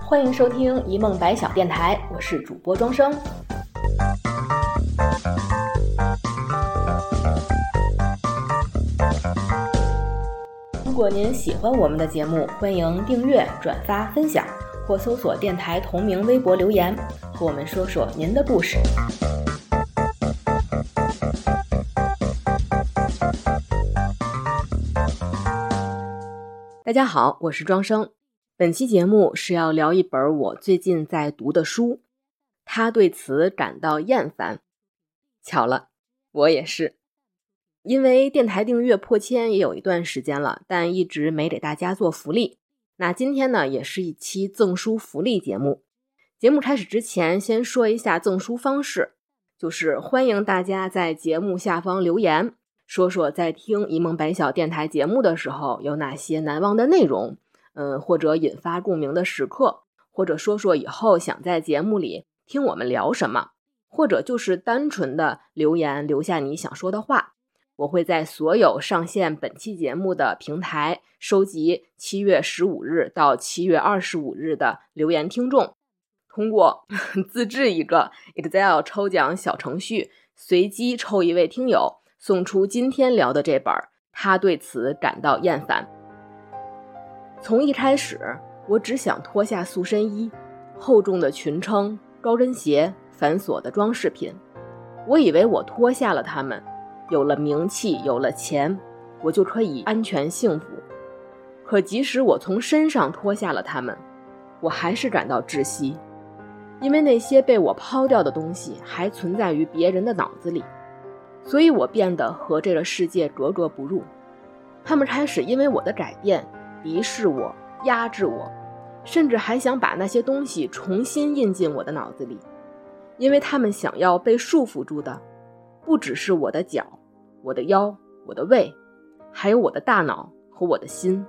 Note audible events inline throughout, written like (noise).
欢迎收听一梦百晓电台，我是主播庄生。如果您喜欢我们的节目，欢迎订阅、转发、分享，或搜索电台同名微博留言，和我们说说您的故事。大家好，我是庄生。本期节目是要聊一本我最近在读的书，他对此感到厌烦。巧了，我也是。因为电台订阅破千也有一段时间了，但一直没给大家做福利。那今天呢，也是一期赠书福利节目。节目开始之前，先说一下赠书方式，就是欢迎大家在节目下方留言，说说在听一梦百晓电台节目的时候有哪些难忘的内容，嗯，或者引发共鸣的时刻，或者说说以后想在节目里听我们聊什么，或者就是单纯的留言，留下你想说的话。我会在所有上线本期节目的平台收集七月十五日到七月二十五日的留言听众，通过 (laughs) 自制一个 Excel 抽奖小程序，随机抽一位听友，送出今天聊的这本。他对此感到厌烦。从一开始，我只想脱下塑身衣、厚重的裙撑、高跟鞋、繁琐的装饰品，我以为我脱下了它们。有了名气，有了钱，我就可以安全幸福。可即使我从身上脱下了它们，我还是感到窒息，因为那些被我抛掉的东西还存在于别人的脑子里，所以我变得和这个世界格格不入。他们开始因为我的改变敌视我、压制我，甚至还想把那些东西重新印进我的脑子里，因为他们想要被束缚住的，不只是我的脚。我的腰，我的胃，还有我的大脑和我的心。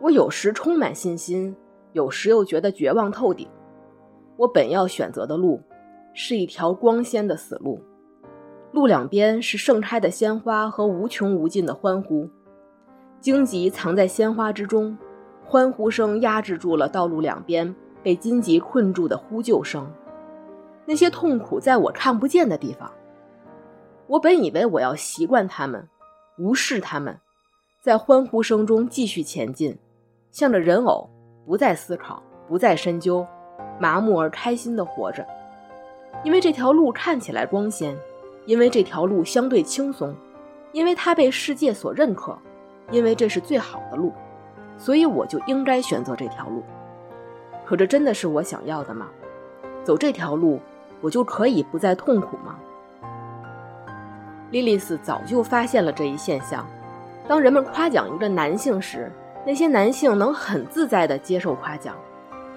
我有时充满信心，有时又觉得绝望透顶。我本要选择的路，是一条光鲜的死路，路两边是盛开的鲜花和无穷无尽的欢呼。荆棘藏在鲜花之中，欢呼声压制住了道路两边被荆棘困住的呼救声。那些痛苦在我看不见的地方。我本以为我要习惯他们，无视他们，在欢呼声中继续前进，向着人偶，不再思考，不再深究，麻木而开心地活着。因为这条路看起来光鲜，因为这条路相对轻松，因为它被世界所认可，因为这是最好的路，所以我就应该选择这条路。可这真的是我想要的吗？走这条路，我就可以不再痛苦吗？莉莉丝早就发现了这一现象：当人们夸奖一个男性时，那些男性能很自在地接受夸奖，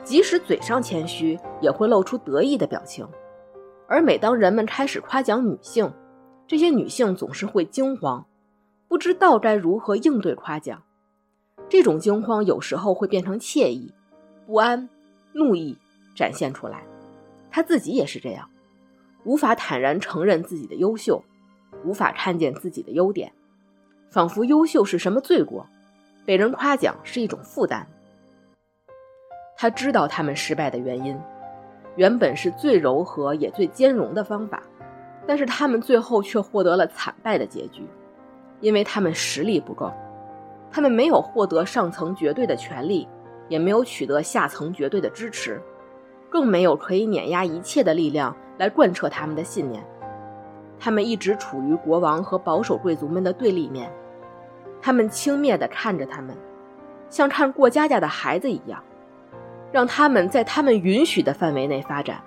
即使嘴上谦虚，也会露出得意的表情；而每当人们开始夸奖女性，这些女性总是会惊慌，不知道该如何应对夸奖。这种惊慌有时候会变成惬意、不安、怒意展现出来。她自己也是这样，无法坦然承认自己的优秀。无法看见自己的优点，仿佛优秀是什么罪过，被人夸奖是一种负担。他知道他们失败的原因，原本是最柔和也最兼容的方法，但是他们最后却获得了惨败的结局，因为他们实力不够，他们没有获得上层绝对的权利，也没有取得下层绝对的支持，更没有可以碾压一切的力量来贯彻他们的信念。他们一直处于国王和保守贵族们的对立面，他们轻蔑地看着他们，像看过家家的孩子一样，让他们在他们允许的范围内发展。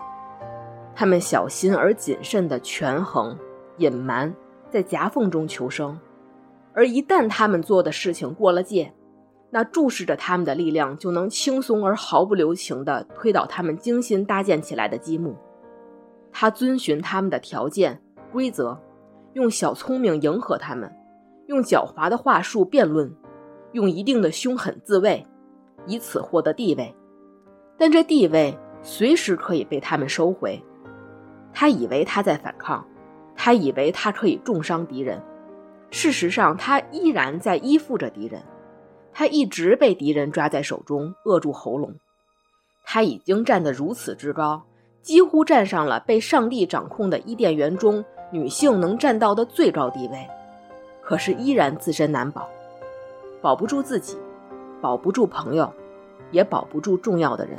他们小心而谨慎地权衡、隐瞒，在夹缝中求生。而一旦他们做的事情过了界，那注视着他们的力量就能轻松而毫不留情地推倒他们精心搭建起来的积木。他遵循他们的条件。规则，用小聪明迎合他们，用狡猾的话术辩论，用一定的凶狠自卫，以此获得地位。但这地位随时可以被他们收回。他以为他在反抗，他以为他可以重伤敌人，事实上他依然在依附着敌人。他一直被敌人抓在手中，扼住喉咙。他已经站得如此之高，几乎站上了被上帝掌控的伊甸园中女性能站到的最高地位，可是依然自身难保，保不住自己，保不住朋友，也保不住重要的人。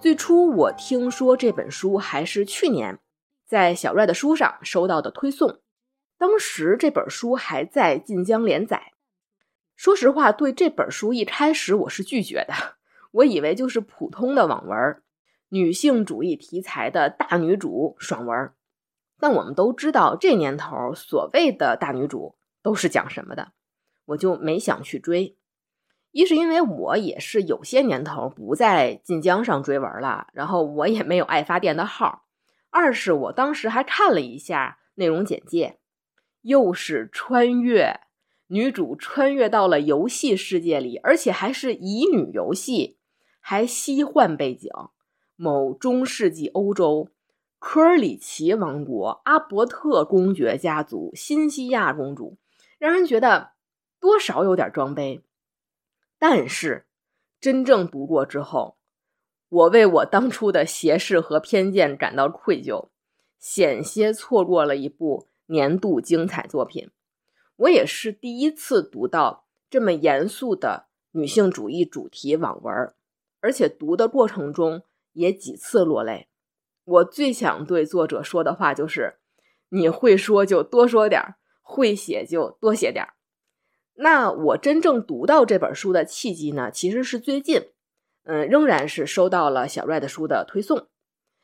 最初我听说这本书还是去年在小瑞的书上收到的推送，当时这本书还在晋江连载。说实话，对这本书一开始我是拒绝的，我以为就是普通的网文，女性主义题材的大女主爽文。但我们都知道，这年头所谓的大女主都是讲什么的，我就没想去追。一是因为我也是有些年头不在晋江上追文了，然后我也没有爱发电的号；二是我当时还看了一下内容简介，又是穿越。女主穿越到了游戏世界里，而且还是乙女游戏，还西幻背景，某中世纪欧洲，科尔里奇王国，阿伯特公爵家族，新西亚公主，让人觉得多少有点装杯。但是真正读过之后，我为我当初的斜视和偏见感到愧疚，险些错过了一部年度精彩作品。我也是第一次读到这么严肃的女性主义主题网文，而且读的过程中也几次落泪。我最想对作者说的话就是：你会说就多说点儿，会写就多写点儿。那我真正读到这本书的契机呢，其实是最近，嗯，仍然是收到了小瑞的书的推送。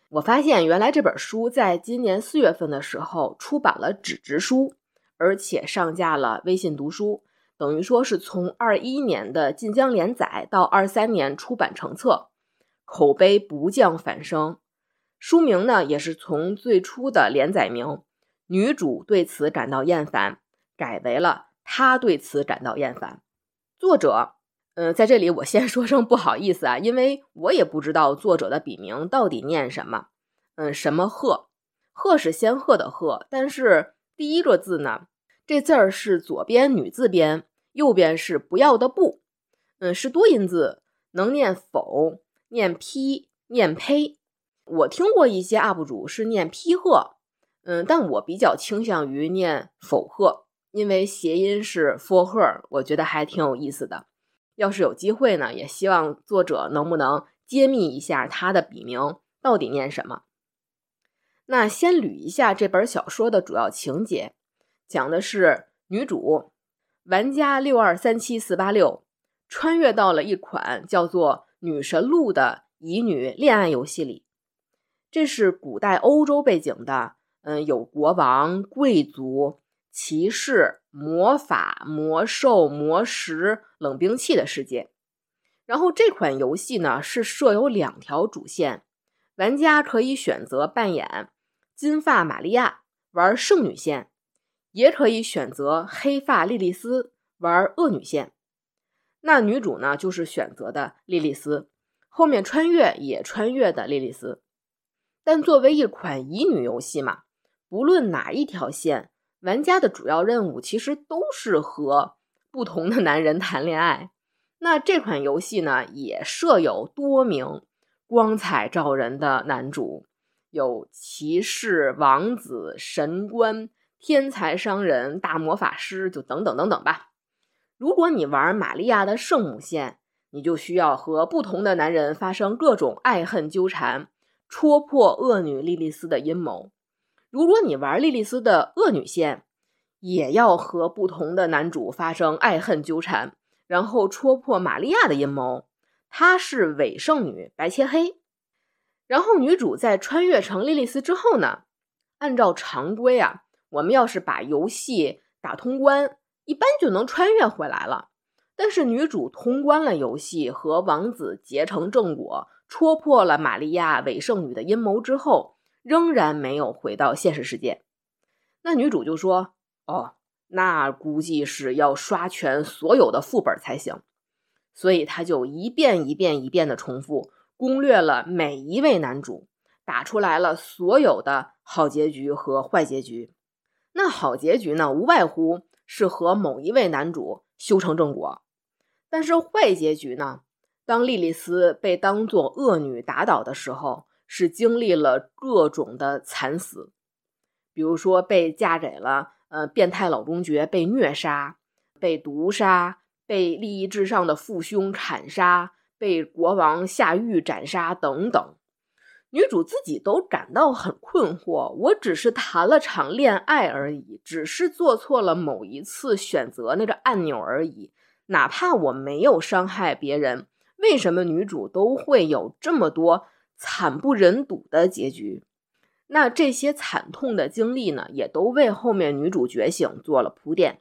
我发现原来这本书在今年四月份的时候出版了纸质书。而且上架了微信读书，等于说是从二一年的晋江连载到二三年出版成册，口碑不降反升。书名呢也是从最初的连载名“女主对此感到厌烦”改为了“他对此感到厌烦”。作者，嗯，在这里我先 (laughs) 说声不好意思啊，因为我也不知道作者的笔名到底念什么。嗯，什么鹤？鹤是仙鹤的鹤，但是第一个字呢？这字儿是左边女字边，右边是不要的不，嗯，是多音字，能念否，念批，念呸。我听过一些 UP 主是念批鹤，嗯，但我比较倾向于念否鹤，因为谐音是 for her，我觉得还挺有意思的。要是有机会呢，也希望作者能不能揭秘一下他的笔名到底念什么。那先捋一下这本小说的主要情节。讲的是女主玩家六二三七四八六穿越到了一款叫做《女神录》的乙女恋爱游戏里。这是古代欧洲背景的，嗯，有国王、贵族、骑士、魔法、魔兽、魔石、冷兵器的世界。然后这款游戏呢是设有两条主线，玩家可以选择扮演金发玛利亚玩圣女线。也可以选择黑发莉莉丝玩恶女线，那女主呢就是选择的莉莉丝，后面穿越也穿越的莉莉丝。但作为一款乙女游戏嘛，不论哪一条线，玩家的主要任务其实都是和不同的男人谈恋爱。那这款游戏呢，也设有多名光彩照人的男主，有骑士、王子、神官。天才商人、大魔法师，就等等等等吧。如果你玩玛利亚的圣母线，你就需要和不同的男人发生各种爱恨纠缠，戳破恶女莉莉丝的阴谋。如果你玩莉莉丝的恶女线，也要和不同的男主发生爱恨纠缠，然后戳破玛利亚的阴谋。她是伪圣女，白切黑。然后女主在穿越成莉莉丝之后呢，按照常规啊。我们要是把游戏打通关，一般就能穿越回来了。但是女主通关了游戏，和王子结成正果，戳破了玛利亚伪圣女的阴谋之后，仍然没有回到现实世界。那女主就说：“哦，那估计是要刷全所有的副本才行。”所以她就一遍一遍一遍的重复攻略了每一位男主，打出来了所有的好结局和坏结局。那好结局呢？无外乎是和某一位男主修成正果。但是坏结局呢？当莉莉丝被当作恶女打倒的时候，是经历了各种的惨死，比如说被嫁给了呃变态老公爵被虐杀、被毒杀、被利益至上的父兄砍杀、被国王下狱斩杀等等。女主自己都感到很困惑。我只是谈了场恋爱而已，只是做错了某一次选择那个按钮而已，哪怕我没有伤害别人。为什么女主都会有这么多惨不忍睹的结局？那这些惨痛的经历呢，也都为后面女主觉醒做了铺垫。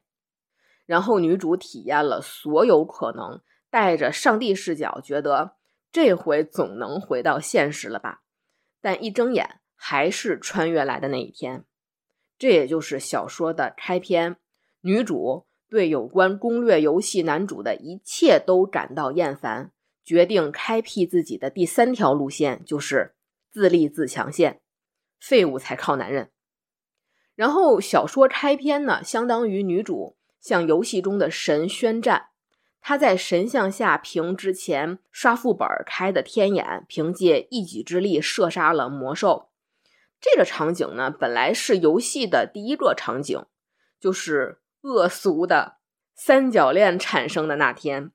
然后女主体验了所有可能，带着上帝视角，觉得这回总能回到现实了吧？但一睁眼，还是穿越来的那一天。这也就是小说的开篇。女主对有关攻略游戏男主的一切都感到厌烦。决定开辟自己的第三条路线，就是自立自强线，废物才靠男人。然后小说开篇呢，相当于女主向游戏中的神宣战，她在神像下凭之前刷副本开的天眼，凭借一己之力射杀了魔兽。这个场景呢，本来是游戏的第一个场景，就是恶俗的三角恋产生的那天。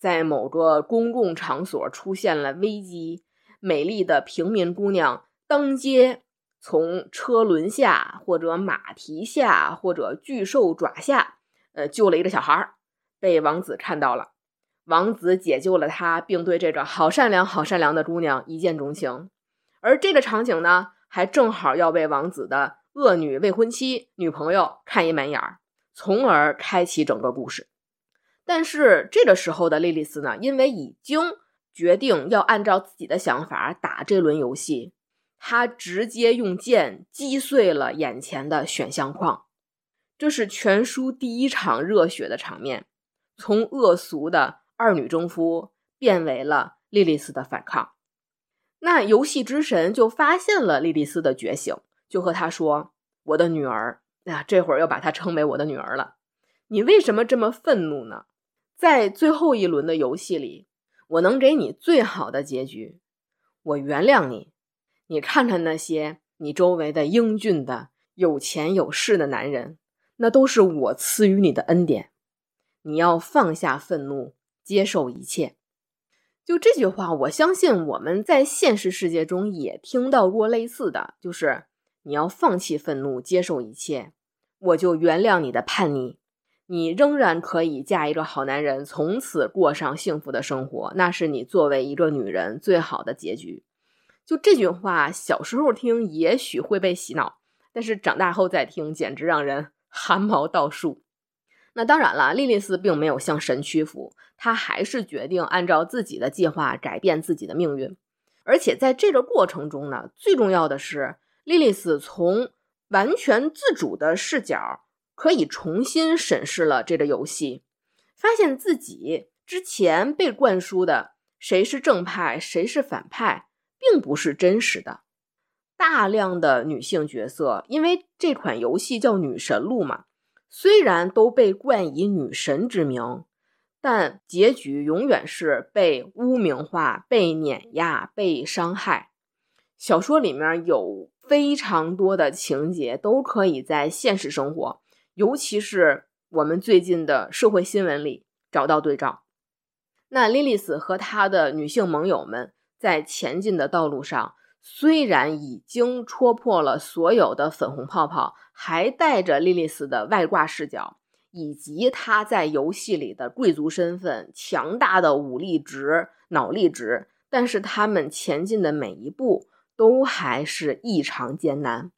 在某个公共场所出现了危机，美丽的平民姑娘当街从车轮下或者马蹄下或者巨兽爪下，呃，救了一个小孩儿，被王子看到了，王子解救了她，并对这个好善良、好善良的姑娘一见钟情。而这个场景呢，还正好要被王子的恶女未婚妻女朋友看一满眼儿，从而开启整个故事。但是这个时候的莉莉丝呢，因为已经决定要按照自己的想法打这轮游戏，她直接用剑击碎了眼前的选项框。这是全书第一场热血的场面，从恶俗的二女征夫变为了莉莉丝的反抗。那游戏之神就发现了莉莉丝的觉醒，就和她说：“我的女儿，呀，这会儿又把她称为我的女儿了。你为什么这么愤怒呢？”在最后一轮的游戏里，我能给你最好的结局，我原谅你。你看看那些你周围的英俊的、有钱有势的男人，那都是我赐予你的恩典。你要放下愤怒，接受一切。就这句话，我相信我们在现实世界中也听到过类似的，就是你要放弃愤怒，接受一切，我就原谅你的叛逆。你仍然可以嫁一个好男人，从此过上幸福的生活，那是你作为一个女人最好的结局。就这句话，小时候听也许会被洗脑，但是长大后再听，简直让人汗毛倒竖。那当然了，莉莉丝并没有向神屈服，她还是决定按照自己的计划改变自己的命运。而且在这个过程中呢，最重要的是，莉莉丝从完全自主的视角。可以重新审视了这个游戏，发现自己之前被灌输的谁是正派，谁是反派，并不是真实的。大量的女性角色，因为这款游戏叫《女神路》嘛，虽然都被冠以女神之名，但结局永远是被污名化、被碾压、被伤害。小说里面有非常多的情节，都可以在现实生活。尤其是我们最近的社会新闻里找到对照，那莉莉丝和她的女性盟友们在前进的道路上，虽然已经戳破了所有的粉红泡泡，还带着莉莉丝的外挂视角，以及她在游戏里的贵族身份、强大的武力值、脑力值，但是他们前进的每一步都还是异常艰难。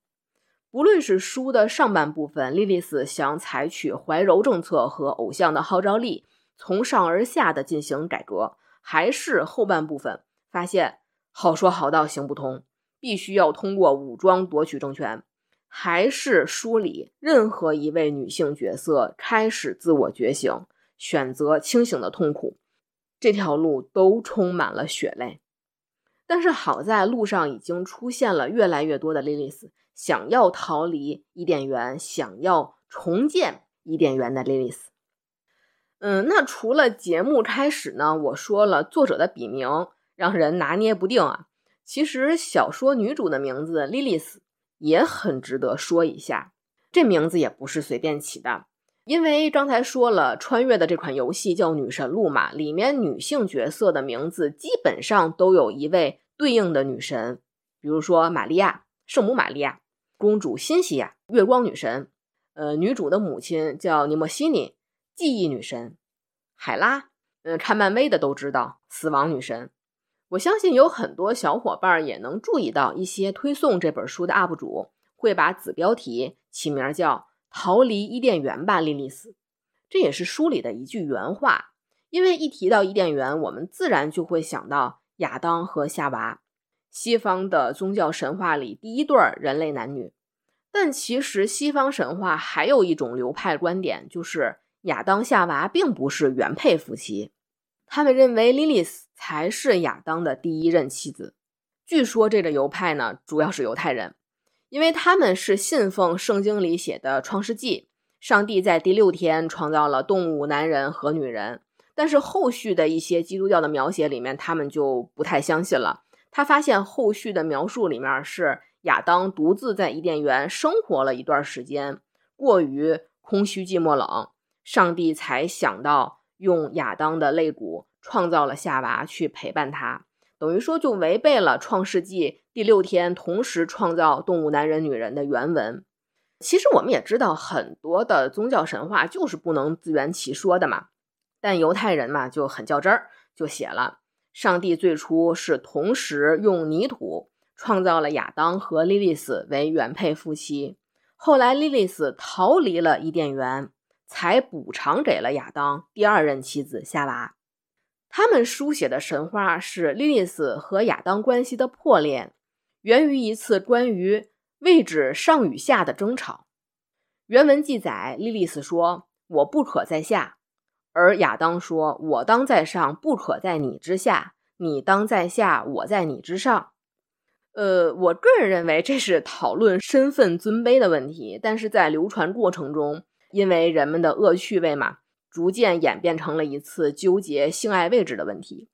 不论是书的上半部分，莉莉丝想采取怀柔政策和偶像的号召力，从上而下的进行改革，还是后半部分发现好说好道行不通，必须要通过武装夺取政权，还是书里任何一位女性角色开始自我觉醒，选择清醒的痛苦，这条路都充满了血泪。但是好在路上已经出现了越来越多的莉莉丝。想要逃离伊甸园，想要重建伊甸园的莉莉丝，嗯，那除了节目开始呢，我说了作者的笔名，让人拿捏不定啊。其实小说女主的名字莉莉丝也很值得说一下，这名字也不是随便起的。因为刚才说了，穿越的这款游戏叫《女神录》嘛，里面女性角色的名字基本上都有一位对应的女神，比如说玛利亚、圣母玛利亚、公主辛西娅、月光女神。呃，女主的母亲叫尼莫西尼，记忆女神；海拉，嗯，看漫威的都知道，死亡女神。我相信有很多小伙伴也能注意到，一些推送这本书的 UP 主会把子标题起名叫。逃离伊甸园吧，莉莉丝。这也是书里的一句原话。因为一提到伊甸园，我们自然就会想到亚当和夏娃，西方的宗教神话里第一对人类男女。但其实西方神话还有一种流派观点，就是亚当夏娃并不是原配夫妻。他们认为莉莉丝才是亚当的第一任妻子。据说这个流派呢，主要是犹太人。因为他们是信奉圣经里写的《创世纪》，上帝在第六天创造了动物、男人和女人。但是后续的一些基督教的描写里面，他们就不太相信了。他发现后续的描述里面是亚当独自在伊甸园生活了一段时间，过于空虚、寂寞、冷，上帝才想到用亚当的肋骨创造了夏娃去陪伴他。等于说就违背了《创世纪》第六天同时创造动物男人女人的原文。其实我们也知道，很多的宗教神话就是不能自圆其说的嘛。但犹太人嘛就很较真儿，就写了上帝最初是同时用泥土创造了亚当和莉莉丝为原配夫妻，后来莉莉丝逃离了伊甸园，才补偿给了亚当第二任妻子夏娃。他们书写的神话是莉莉丝和亚当关系的破裂，源于一次关于位置上与下的争吵。原文记载，莉莉丝说：“我不可在下。”而亚当说：“我当在上，不可在你之下；你当在下，我在你之上。”呃，我个人认为这是讨论身份尊卑的问题，但是在流传过程中，因为人们的恶趣味嘛。逐渐演变成了一次纠结性爱位置的问题，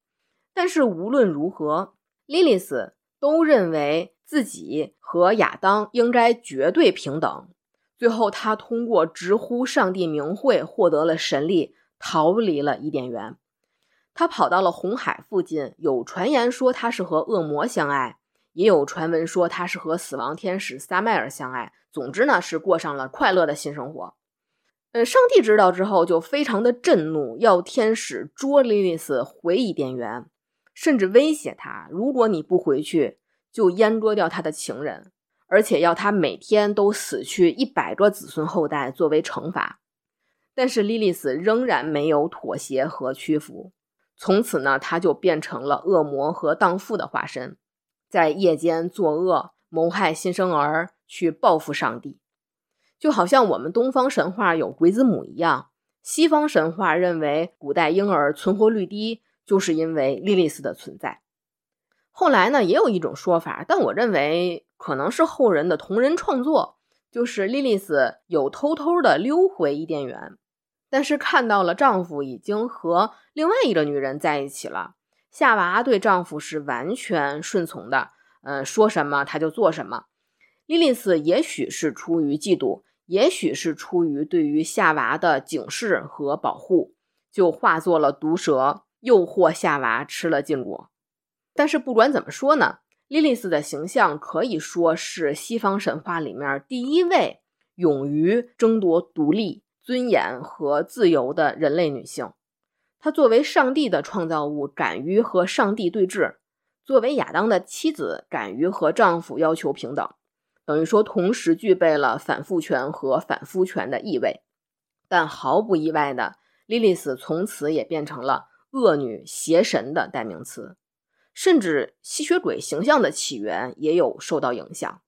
但是无论如何，莉莉丝都认为自己和亚当应该绝对平等。最后，他通过直呼上帝名讳获得了神力，逃离了伊甸园。他跑到了红海附近，有传言说他是和恶魔相爱，也有传闻说他是和死亡天使撒麦尔相爱。总之呢，是过上了快乐的新生活。呃，上帝知道之后就非常的震怒，要天使捉莉莉丝回伊甸园，甚至威胁他，如果你不回去，就阉割掉他的情人，而且要他每天都死去一百个子孙后代作为惩罚。但是莉莉丝仍然没有妥协和屈服，从此呢，她就变成了恶魔和荡妇的化身，在夜间作恶，谋害新生儿，去报复上帝。就好像我们东方神话有鬼子母一样，西方神话认为古代婴儿存活率低，就是因为莉莉丝的存在。后来呢，也有一种说法，但我认为可能是后人的同人创作，就是莉莉丝有偷偷的溜回伊甸园，但是看到了丈夫已经和另外一个女人在一起了。夏娃对丈夫是完全顺从的，嗯，说什么他就做什么。莉莉丝也许是出于嫉妒。也许是出于对于夏娃的警示和保护，就化作了毒蛇，诱惑夏娃吃了禁果。但是不管怎么说呢，莉莉丝的形象可以说是西方神话里面第一位勇于争夺独立、尊严和自由的人类女性。她作为上帝的创造物，敢于和上帝对峙；作为亚当的妻子，敢于和丈夫要求平等。等于说，同时具备了反父权和反夫权的意味，但毫不意外的，莉莉丝从此也变成了恶女、邪神的代名词，甚至吸血鬼形象的起源也有受到影响。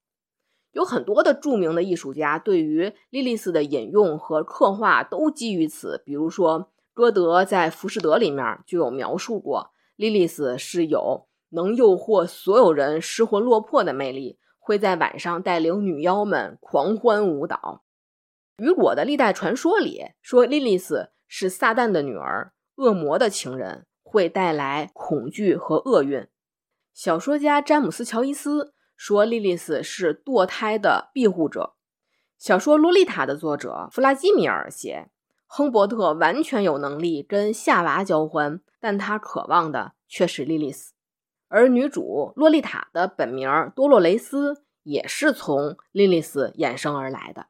有很多的著名的艺术家对于莉莉丝的引用和刻画都基于此，比如说，歌德在《浮士德》里面就有描述过，莉莉丝是有能诱惑所有人失魂落魄的魅力。会在晚上带领女妖们狂欢舞蹈。雨果的历代传说里说，莉莉丝是撒旦的女儿，恶魔的情人，会带来恐惧和厄运。小说家詹姆斯·乔伊斯说，莉莉丝是堕胎的庇护者。小说《洛丽塔》的作者弗拉基米尔写，亨伯特完全有能力跟夏娃交欢，但他渴望的却是莉莉丝。而女主洛丽塔的本名多洛雷斯也是从莉莉丝衍生而来的。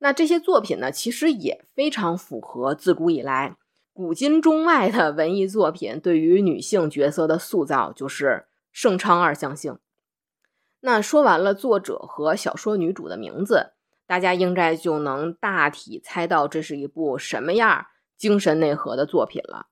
那这些作品呢，其实也非常符合自古以来古今中外的文艺作品对于女性角色的塑造，就是盛昌二相性。那说完了作者和小说女主的名字，大家应该就能大体猜到这是一部什么样精神内核的作品了。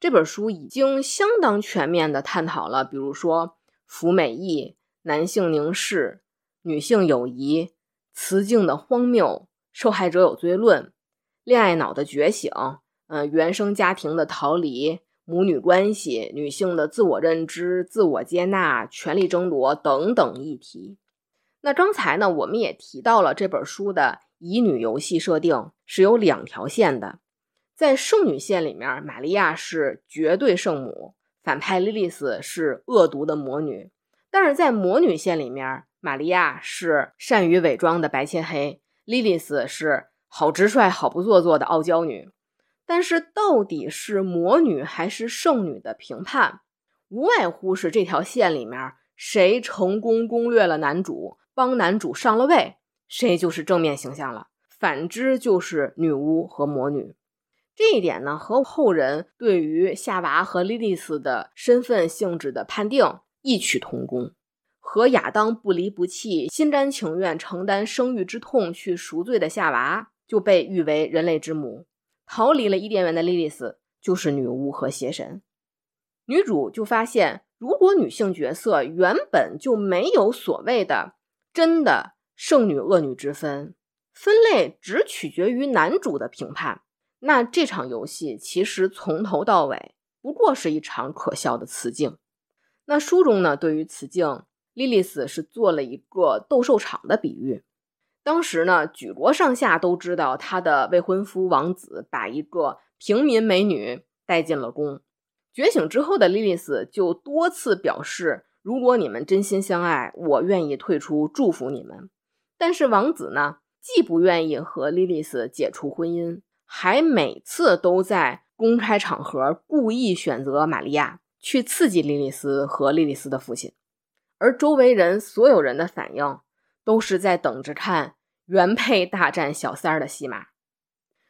这本书已经相当全面的探讨了，比如说服美役、男性凝视、女性友谊、雌竞的荒谬。受害者有罪论、恋爱脑的觉醒、嗯，原生家庭的逃离、母女关系、女性的自我认知、自我接纳、权力争夺等等议题。那刚才呢，我们也提到了这本书的乙女游戏设定是有两条线的，在圣女线里面，玛利亚是绝对圣母，反派莉莉丝是恶毒的魔女；但是在魔女线里面，玛利亚是善于伪装的白切黑。莉莉丝是好直率、好不做作的傲娇女，但是到底是魔女还是圣女的评判，无外乎是这条线里面谁成功攻略了男主，帮男主上了位，谁就是正面形象了；反之就是女巫和魔女。这一点呢，和后人对于夏娃和莉莉丝的身份性质的判定异曲同工。和亚当不离不弃、心甘情愿承担生育之痛去赎罪的夏娃，就被誉为人类之母；逃离了伊甸园的莉莉丝，就是女巫和邪神。女主就发现，如果女性角色原本就没有所谓的真的圣女恶女之分，分类只取决于男主的评判，那这场游戏其实从头到尾不过是一场可笑的雌竞。那书中呢，对于雌竞。莉莉丝是做了一个斗兽场的比喻。当时呢，举国上下都知道她的未婚夫王子把一个平民美女带进了宫。觉醒之后的莉莉丝就多次表示，如果你们真心相爱，我愿意退出祝福你们。但是王子呢，既不愿意和莉莉丝解除婚姻，还每次都在公开场合故意选择玛利亚，去刺激莉莉丝和莉莉丝的父亲。而周围人所有人的反应，都是在等着看原配大战小三儿的戏码。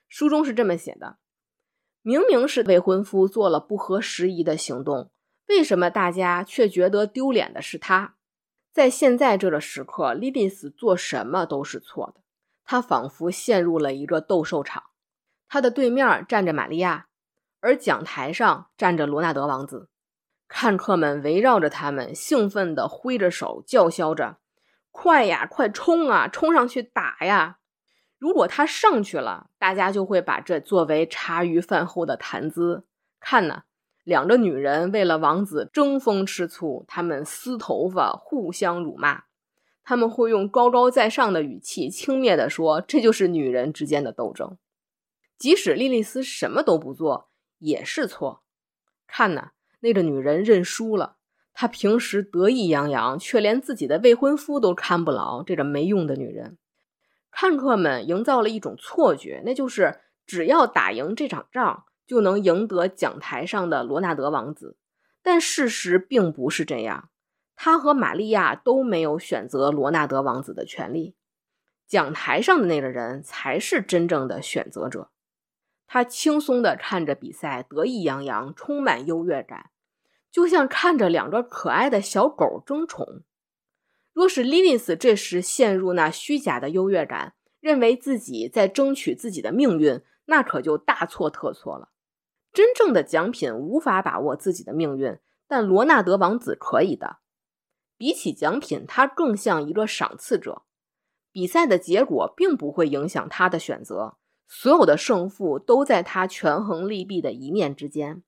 书中是这么写的：明明是未婚夫做了不合时宜的行动，为什么大家却觉得丢脸的是他？在现在这个时刻，莉莉丝做什么都是错的。她仿佛陷入了一个斗兽场，她的对面站着玛利亚，而讲台上站着罗纳德王子。看客们围绕着他们，兴奋地挥着手，叫嚣着：“快呀，快冲啊，冲上去打呀！”如果他上去了，大家就会把这作为茶余饭后的谈资。看呢，两个女人为了王子争风吃醋，他们撕头发，互相辱骂。他们会用高高在上的语气轻蔑地说：“这就是女人之间的斗争。”即使莉莉丝什么都不做，也是错。看呢。那个女人认输了，她平时得意洋洋，却连自己的未婚夫都看不牢。这个没用的女人，看客们营造了一种错觉，那就是只要打赢这场仗，就能赢得讲台上的罗纳德王子。但事实并不是这样，他和玛利亚都没有选择罗纳德王子的权利，讲台上的那个人才是真正的选择者。他轻松地看着比赛，得意洋洋，充满优越感，就像看着两个可爱的小狗争宠。若是莉莉丝这时陷入那虚假的优越感，认为自己在争取自己的命运，那可就大错特错了。真正的奖品无法把握自己的命运，但罗纳德王子可以的。比起奖品，他更像一个赏赐者。比赛的结果并不会影响他的选择。所有的胜负都在他权衡利弊的一念之间，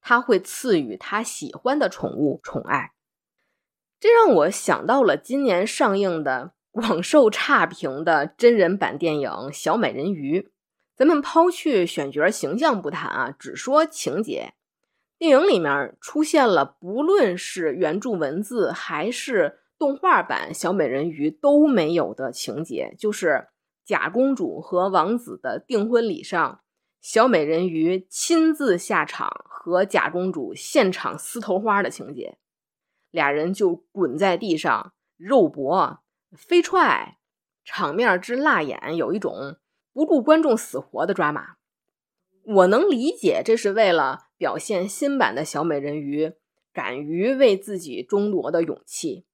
他会赐予他喜欢的宠物宠爱，这让我想到了今年上映的广受差评的真人版电影《小美人鱼》。咱们抛去选角形象不谈啊，只说情节。电影里面出现了，不论是原著文字还是动画版小美人鱼都没有的情节，就是假公主和王子的订婚礼上，小美人鱼亲自下场和假公主现场撕头花的情节，俩人就滚在地上，肉搏、飞踹，场面之辣眼，有一种不顾观众死活的抓马。我能理解，这是为了。表现新版的小美人鱼敢于为自己争夺的勇气，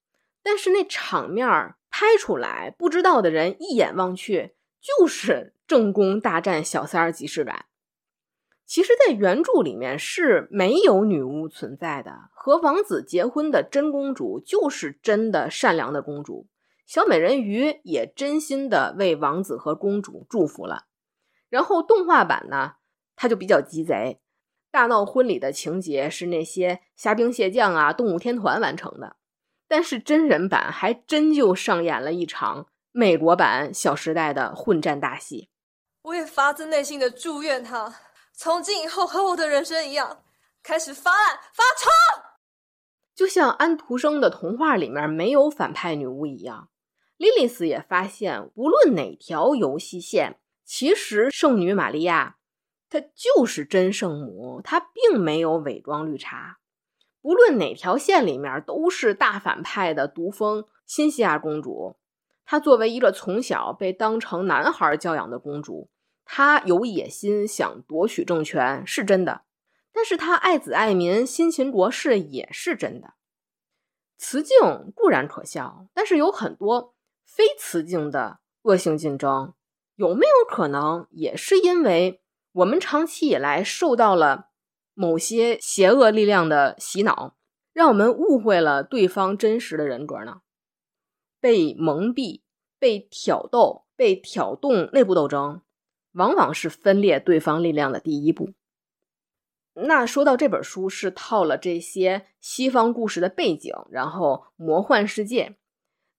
但是那场面拍出来，不知道的人一眼望去就是正宫大战小三儿即视感。其实，在原著里面是没有女巫存在的，和王子结婚的真公主就是真的善良的公主，小美人鱼也真心的为王子和公主祝福了。然后动画版呢，它就比较鸡贼。大闹婚礼的情节是那些虾兵蟹将啊、动物天团完成的，但是真人版还真就上演了一场美国版《小时代》的混战大戏。我也发自内心的祝愿他从今以后和我的人生一样，开始发烂发臭。就像安徒生的童话里面没有反派女巫一样，莉莉丝也发现，无论哪条游戏线，其实圣女玛利亚。她就是真圣母，她并没有伪装绿茶。无论哪条线里面，都是大反派的毒蜂新西亚公主。她作为一个从小被当成男孩教养的公主，她有野心，想夺取政权是真的。但是她爱子爱民，辛勤国事也是真的。雌竞固然可笑，但是有很多非雌竞的恶性竞争，有没有可能也是因为？我们长期以来受到了某些邪恶力量的洗脑，让我们误会了对方真实的人格呢？被蒙蔽、被挑逗、被挑动，内部斗争往往是分裂对方力量的第一步。那说到这本书是套了这些西方故事的背景，然后魔幻世界。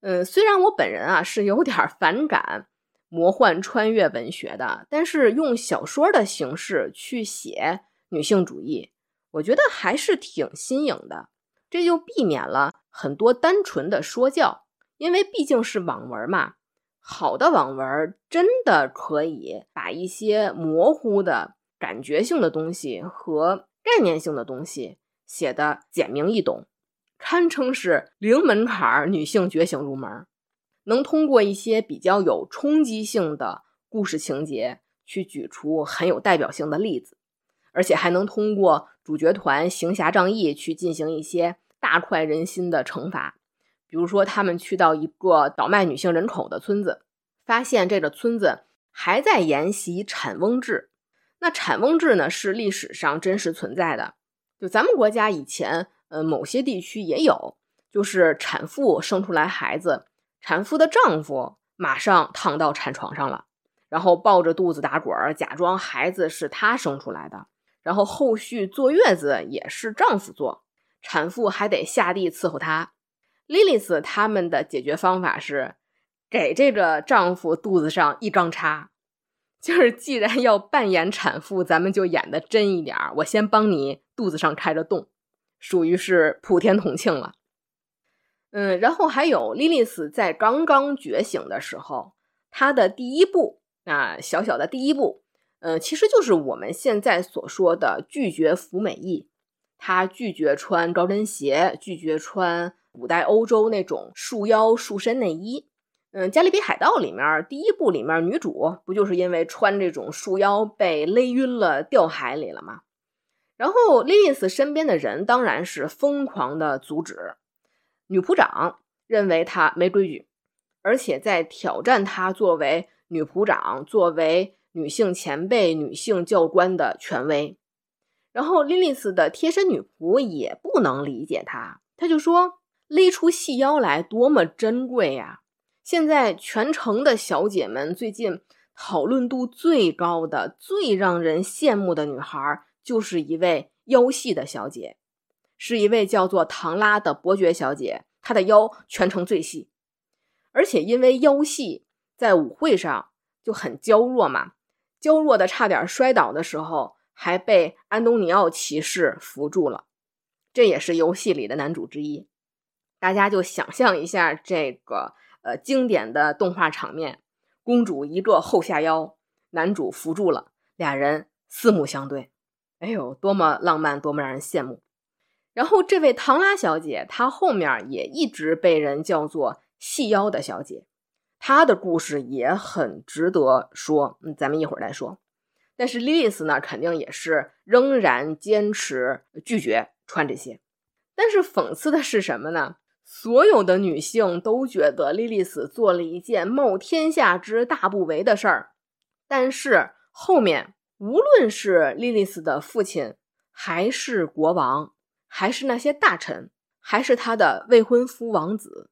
嗯，虽然我本人啊是有点反感。魔幻穿越文学的，但是用小说的形式去写女性主义，我觉得还是挺新颖的。这就避免了很多单纯的说教，因为毕竟是网文嘛。好的网文真的可以把一些模糊的感觉性的东西和概念性的东西写得简明易懂，堪称是零门槛女性觉醒入门。能通过一些比较有冲击性的故事情节去举出很有代表性的例子，而且还能通过主角团行侠仗义去进行一些大快人心的惩罚。比如说，他们去到一个倒卖女性人口的村子，发现这个村子还在沿袭产翁制。那产翁制呢，是历史上真实存在的，就咱们国家以前，呃，某些地区也有，就是产妇生出来孩子。产妇的丈夫马上躺到产床上了，然后抱着肚子打滚儿，假装孩子是他生出来的。然后后续坐月子也是丈夫做，产妇还得下地伺候他。莉莉丝他们的解决方法是给这个丈夫肚子上一钢叉，就是既然要扮演产妇，咱们就演的真一点儿。我先帮你肚子上开着洞，属于是普天同庆了。嗯，然后还有莉莉丝在刚刚觉醒的时候，她的第一步啊，小小的第一步，嗯，其实就是我们现在所说的拒绝服美役。她拒绝穿高跟鞋，拒绝穿古代欧洲那种束腰束身内衣。嗯，《加勒比海盗》里面第一部里面女主不就是因为穿这种束腰被勒晕了掉海里了吗？然后莉莉丝身边的人当然是疯狂的阻止。女仆长认为她没规矩，而且在挑战她作为女仆长、作为女性前辈、女性教官的权威。然后，莉莉丝的贴身女仆也不能理解她，她就说：“勒出细腰来多么珍贵呀！现在全城的小姐们最近讨论度最高的、最让人羡慕的女孩，就是一位腰细的小姐。”是一位叫做唐拉的伯爵小姐，她的腰全程最细，而且因为腰细，在舞会上就很娇弱嘛。娇弱的差点摔倒的时候，还被安东尼奥骑士扶住了。这也是游戏里的男主之一。大家就想象一下这个呃经典的动画场面：公主一个后下腰，男主扶住了，俩人四目相对。哎呦，多么浪漫，多么让人羡慕！然后这位唐拉小姐，她后面也一直被人叫做细腰的小姐，她的故事也很值得说。嗯，咱们一会儿再说。但是莉莉丝呢，肯定也是仍然坚持拒绝穿这些。但是讽刺的是什么呢？所有的女性都觉得莉莉丝做了一件冒天下之大不韪的事儿，但是后面无论是莉莉丝的父亲，还是国王，还是那些大臣，还是他的未婚夫王子，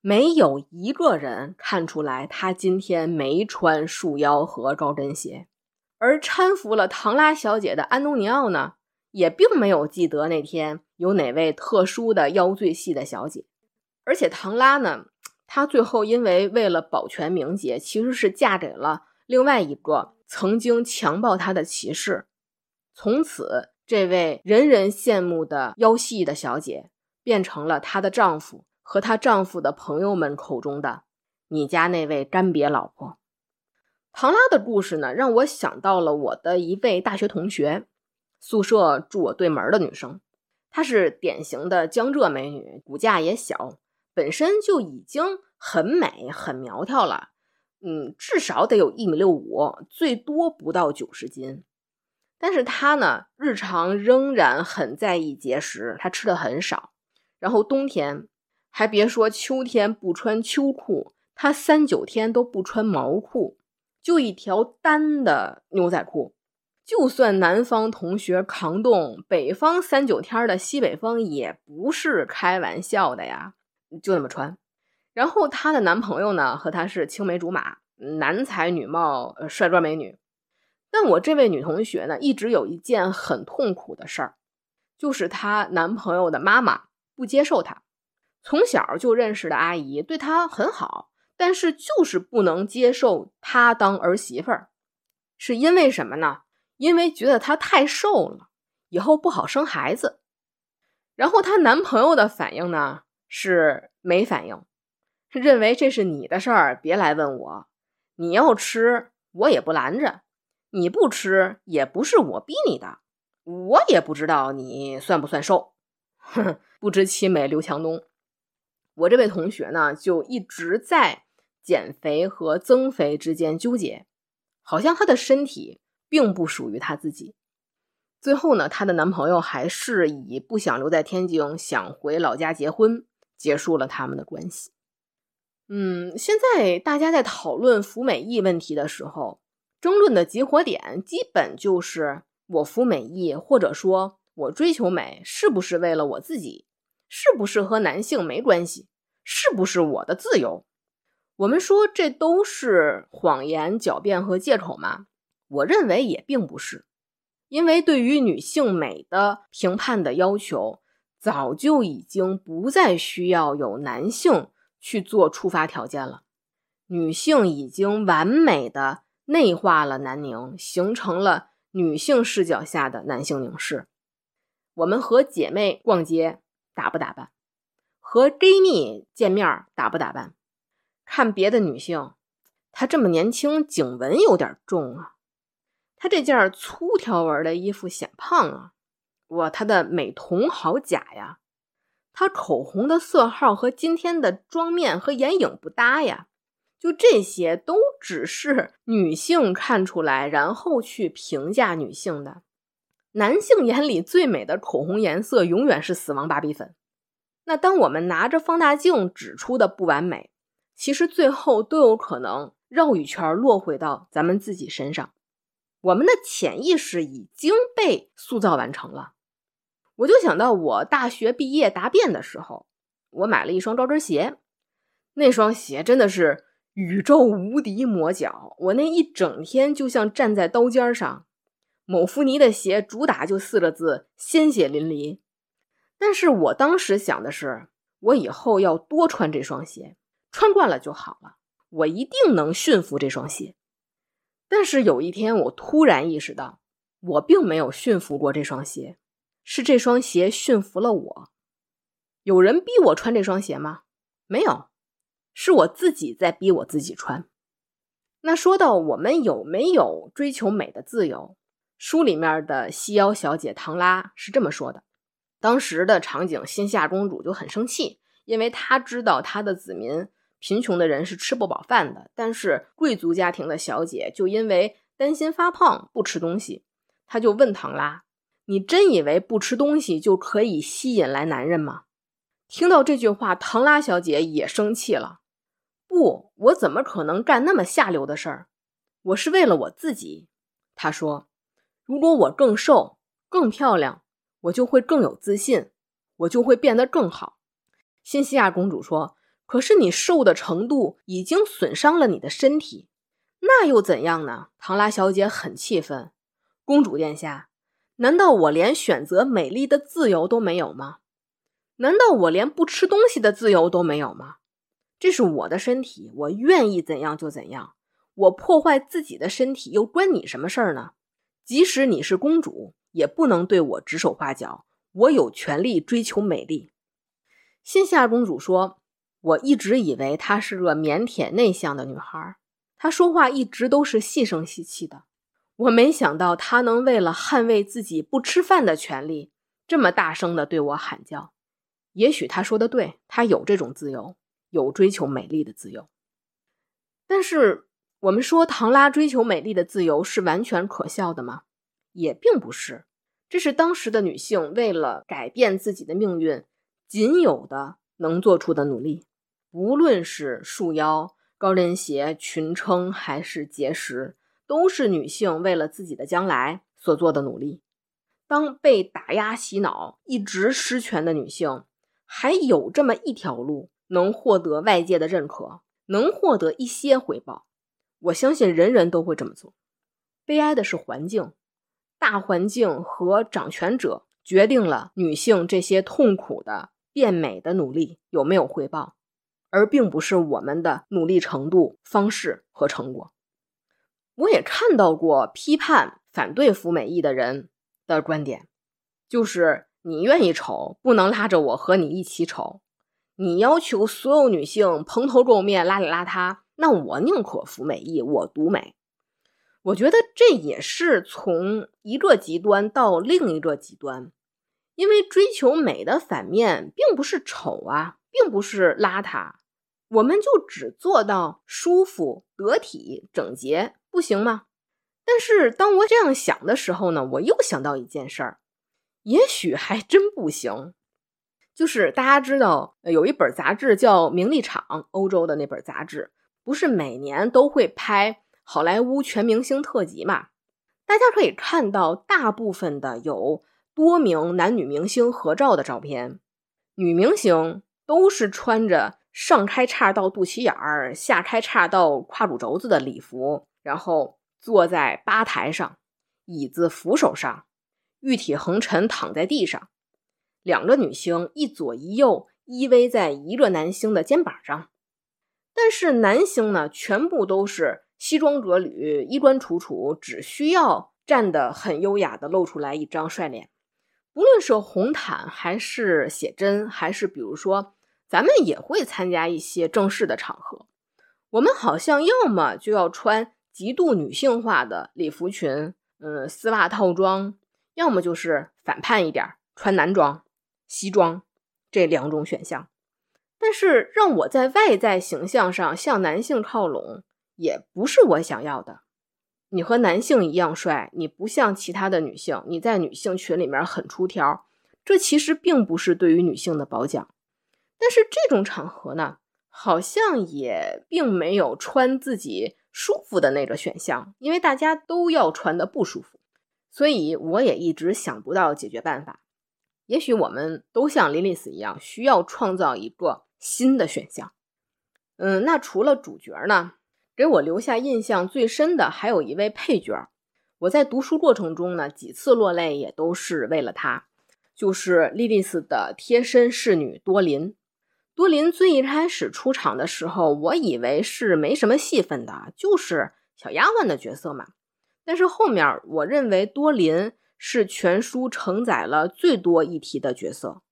没有一个人看出来他今天没穿束腰和高跟鞋。而搀扶了唐拉小姐的安东尼奥呢，也并没有记得那天有哪位特殊的腰最细的小姐。而且唐拉呢，她最后因为为了保全名节，其实是嫁给了另外一个曾经强暴她的骑士。从此，这位人人羡慕的腰细的小姐，变成了她的丈夫和她丈夫的朋友们口中的“你家那位干瘪老婆”。唐拉的故事呢，让我想到了我的一位大学同学，宿舍住我对门的女生，她是典型的江浙美女，骨架也小。本身就已经很美、很苗条了，嗯，至少得有一米六五，最多不到九十斤。但是她呢，日常仍然很在意节食，她吃的很少。然后冬天，还别说秋天不穿秋裤，她三九天都不穿毛裤，就一条单的牛仔裤。就算南方同学扛冻，北方三九天的西北风也不是开玩笑的呀。就那么穿，然后她的男朋友呢和她是青梅竹马，男才女貌，帅哥美女。但我这位女同学呢，一直有一件很痛苦的事儿，就是她男朋友的妈妈不接受她。从小就认识的阿姨对她很好，但是就是不能接受她当儿媳妇儿，是因为什么呢？因为觉得她太瘦了，以后不好生孩子。然后她男朋友的反应呢？是没反应，认为这是你的事儿，别来问我。你要吃，我也不拦着；你不吃，也不是我逼你的。我也不知道你算不算瘦，哼，不知其美刘强东。我这位同学呢，就一直在减肥和增肥之间纠结，好像她的身体并不属于她自己。最后呢，她的男朋友还是以不想留在天津，想回老家结婚。结束了他们的关系。嗯，现在大家在讨论服美役问题的时候，争论的集火点基本就是我服美役，或者说我追求美是不是为了我自己，是不是和男性没关系，是不是我的自由？我们说这都是谎言、狡辩和借口吗？我认为也并不是，因为对于女性美的评判的要求。早就已经不再需要有男性去做触发条件了，女性已经完美的内化了南宁，形成了女性视角下的男性凝视。我们和姐妹逛街打不打扮？和闺蜜见面打不打扮？看别的女性，她这么年轻，颈纹有点重啊，她这件粗条纹的衣服显胖啊。哇，她的美瞳好假呀！她口红的色号和今天的妆面和眼影不搭呀。就这些，都只是女性看出来，然后去评价女性的。男性眼里最美的口红颜色永远是死亡芭比粉。那当我们拿着放大镜指出的不完美，其实最后都有可能绕一圈落回到咱们自己身上。我们的潜意识已经被塑造完成了。我就想到我大学毕业答辩的时候，我买了一双高跟鞋，那双鞋真的是宇宙无敌磨脚，我那一整天就像站在刀尖上。某福尼的鞋主打就四个字：鲜血淋漓。但是我当时想的是，我以后要多穿这双鞋，穿惯了就好了，我一定能驯服这双鞋。但是有一天，我突然意识到，我并没有驯服过这双鞋，是这双鞋驯服了我。有人逼我穿这双鞋吗？没有，是我自己在逼我自己穿。那说到我们有没有追求美的自由，书里面的细腰小姐唐拉是这么说的：当时的场景，新夏公主就很生气，因为她知道她的子民。贫穷的人是吃不饱饭的，但是贵族家庭的小姐就因为担心发胖不吃东西，她就问唐拉：“你真以为不吃东西就可以吸引来男人吗？”听到这句话，唐拉小姐也生气了：“不，我怎么可能干那么下流的事儿？我是为了我自己。”她说：“如果我更瘦、更漂亮，我就会更有自信，我就会变得更好。”新西亚公主说。可是你瘦的程度已经损伤了你的身体，那又怎样呢？唐拉小姐很气愤。公主殿下，难道我连选择美丽的自由都没有吗？难道我连不吃东西的自由都没有吗？这是我的身体，我愿意怎样就怎样。我破坏自己的身体又关你什么事儿呢？即使你是公主，也不能对我指手画脚。我有权利追求美丽。新夏公主说。我一直以为她是个腼腆内向的女孩，她说话一直都是细声细气的。我没想到她能为了捍卫自己不吃饭的权利，这么大声的对我喊叫。也许她说的对，她有这种自由，有追求美丽的自由。但是我们说唐拉追求美丽的自由是完全可笑的吗？也并不是，这是当时的女性为了改变自己的命运仅有的能做出的努力。无论是束腰、高跟鞋、裙撑还是节食，都是女性为了自己的将来所做的努力。当被打压、洗脑、一直失权的女性，还有这么一条路能获得外界的认可，能获得一些回报，我相信人人都会这么做。悲哀的是，环境、大环境和掌权者决定了女性这些痛苦的变美的努力有没有回报。而并不是我们的努力程度、方式和成果。我也看到过批判、反对服美役的人的观点，就是你愿意丑，不能拉着我和你一起丑；你要求所有女性蓬头垢面、邋里邋遢，那我宁可服美役，我独美。我觉得这也是从一个极端到另一个极端，因为追求美的反面并不是丑啊，并不是邋遢。我们就只做到舒服、得体、整洁，不行吗？但是当我这样想的时候呢，我又想到一件事儿，也许还真不行。就是大家知道有一本杂志叫《名利场》，欧洲的那本杂志，不是每年都会拍好莱坞全明星特辑嘛？大家可以看到，大部分的有多名男女明星合照的照片，女明星都是穿着。上开叉到肚脐眼儿，下开叉到胯骨轴子的礼服，然后坐在吧台上，椅子扶手上，玉体横陈躺在地上，两个女星一左一右依偎在一个男星的肩膀上，但是男星呢，全部都是西装革履，衣冠楚楚，只需要站得很优雅的露出来一张帅脸，不论是红毯还是写真，还是比如说。咱们也会参加一些正式的场合，我们好像要么就要穿极度女性化的礼服裙，嗯，丝袜套装，要么就是反叛一点，穿男装、西装这两种选项。但是让我在外在形象上向男性靠拢，也不是我想要的。你和男性一样帅，你不像其他的女性，你在女性群里面很出挑，这其实并不是对于女性的褒奖。但是这种场合呢，好像也并没有穿自己舒服的那个选项，因为大家都要穿的不舒服，所以我也一直想不到解决办法。也许我们都像莉莉丝一样，需要创造一个新的选项。嗯，那除了主角呢，给我留下印象最深的还有一位配角，我在读书过程中呢几次落泪，也都是为了他，就是莉莉丝的贴身侍女多琳。多林最一开始出场的时候，我以为是没什么戏份的，就是小丫鬟的角色嘛。但是后面我认为多林是全书承载了最多议题的角色，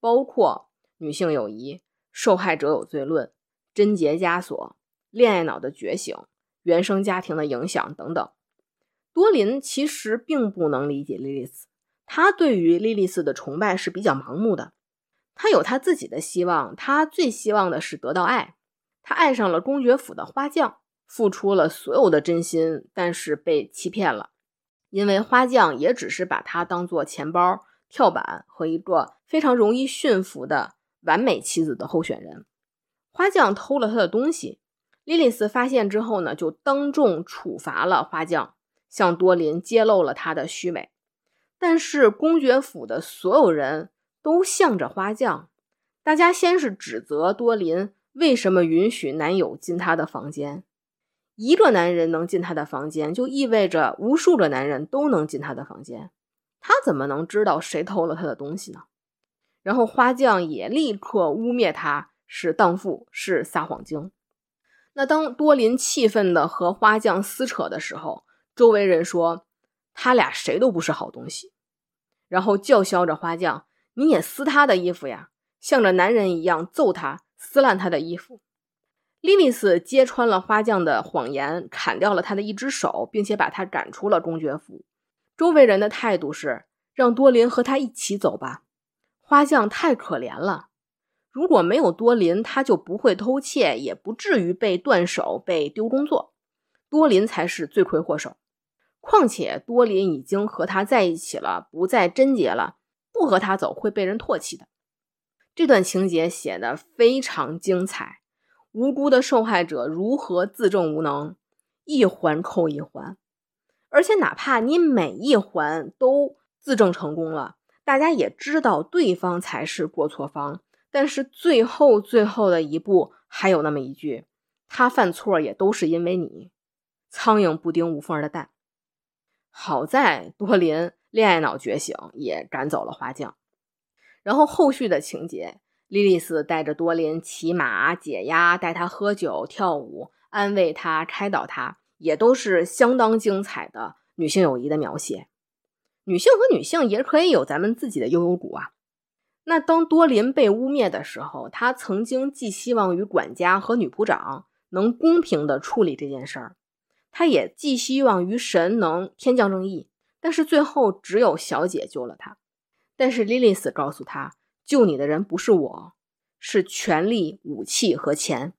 包括女性友谊、受害者有罪论、贞洁枷锁、恋爱脑的觉醒、原生家庭的影响等等。多林其实并不能理解莉莉丝，他对于莉莉丝的崇拜是比较盲目的。他有他自己的希望，他最希望的是得到爱。他爱上了公爵府的花匠，付出了所有的真心，但是被欺骗了，因为花匠也只是把他当做钱包、跳板和一个非常容易驯服的完美妻子的候选人。花匠偷了他的东西，莉莉丝发现之后呢，就当众处罚了花匠。向多林揭露了他的虚伪，但是公爵府的所有人都向着花匠。大家先是指责多林为什么允许男友进她的房间，一个男人能进她的房间，就意味着无数个男人都能进她的房间。她怎么能知道谁偷了她的东西呢？然后花匠也立刻污蔑她是荡妇，是撒谎精。那当多林气愤的和花匠撕扯的时候，周围人说他俩谁都不是好东西，然后叫嚣着花匠：“你也撕他的衣服呀，像个男人一样揍他，撕烂他的衣服。”莉莉丝揭穿了花匠的谎言，砍掉了他的一只手，并且把他赶出了公爵府。周围人的态度是让多林和他一起走吧，花匠太可怜了。如果没有多林，他就不会偷窃，也不至于被断手、被丢工作。多林才是罪魁祸首。况且多林已经和他在一起了，不再贞洁了，不和他走会被人唾弃的。这段情节写的非常精彩，无辜的受害者如何自证无能，一环扣一环，而且哪怕你每一环都自证成功了，大家也知道对方才是过错方，但是最后最后的一步还有那么一句：他犯错也都是因为你，苍蝇不叮无缝的蛋。好在多林恋爱脑觉醒，也赶走了花匠。然后后续的情节，莉莉丝带着多林骑马解压，带他喝酒跳舞，安慰他，开导他，也都是相当精彩的女性友谊的描写。女性和女性也可以有咱们自己的优优股啊。那当多林被污蔑的时候，他曾经寄希望于管家和女仆长能公平的处理这件事儿。他也寄希望于神能天降正义，但是最后只有小姐救了他。但是莉莉丝告诉他，救你的人不是我，是权力、武器和钱。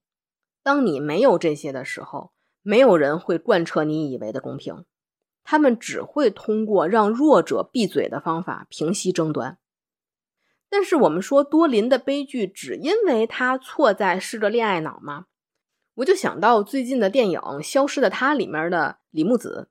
当你没有这些的时候，没有人会贯彻你以为的公平，他们只会通过让弱者闭嘴的方法平息争端。但是我们说多林的悲剧，只因为他错在是个恋爱脑吗？我就想到最近的电影《消失的她》里面的李木子，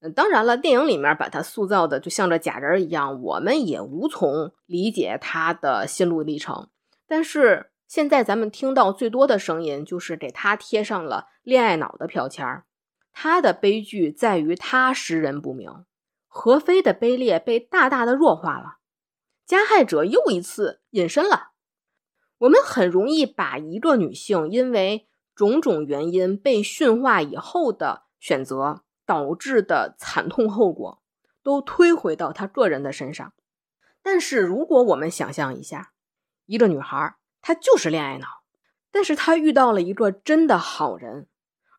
嗯，当然了，电影里面把她塑造的就像这假人一样，我们也无从理解她的心路历程。但是现在咱们听到最多的声音就是给她贴上了恋爱脑的标签儿。她的悲剧在于她识人不明，何非的卑劣被大大的弱化了，加害者又一次隐身了。我们很容易把一个女性因为种种原因被驯化以后的选择导致的惨痛后果，都推回到他个人的身上。但是，如果我们想象一下，一个女孩她就是恋爱脑，但是她遇到了一个真的好人，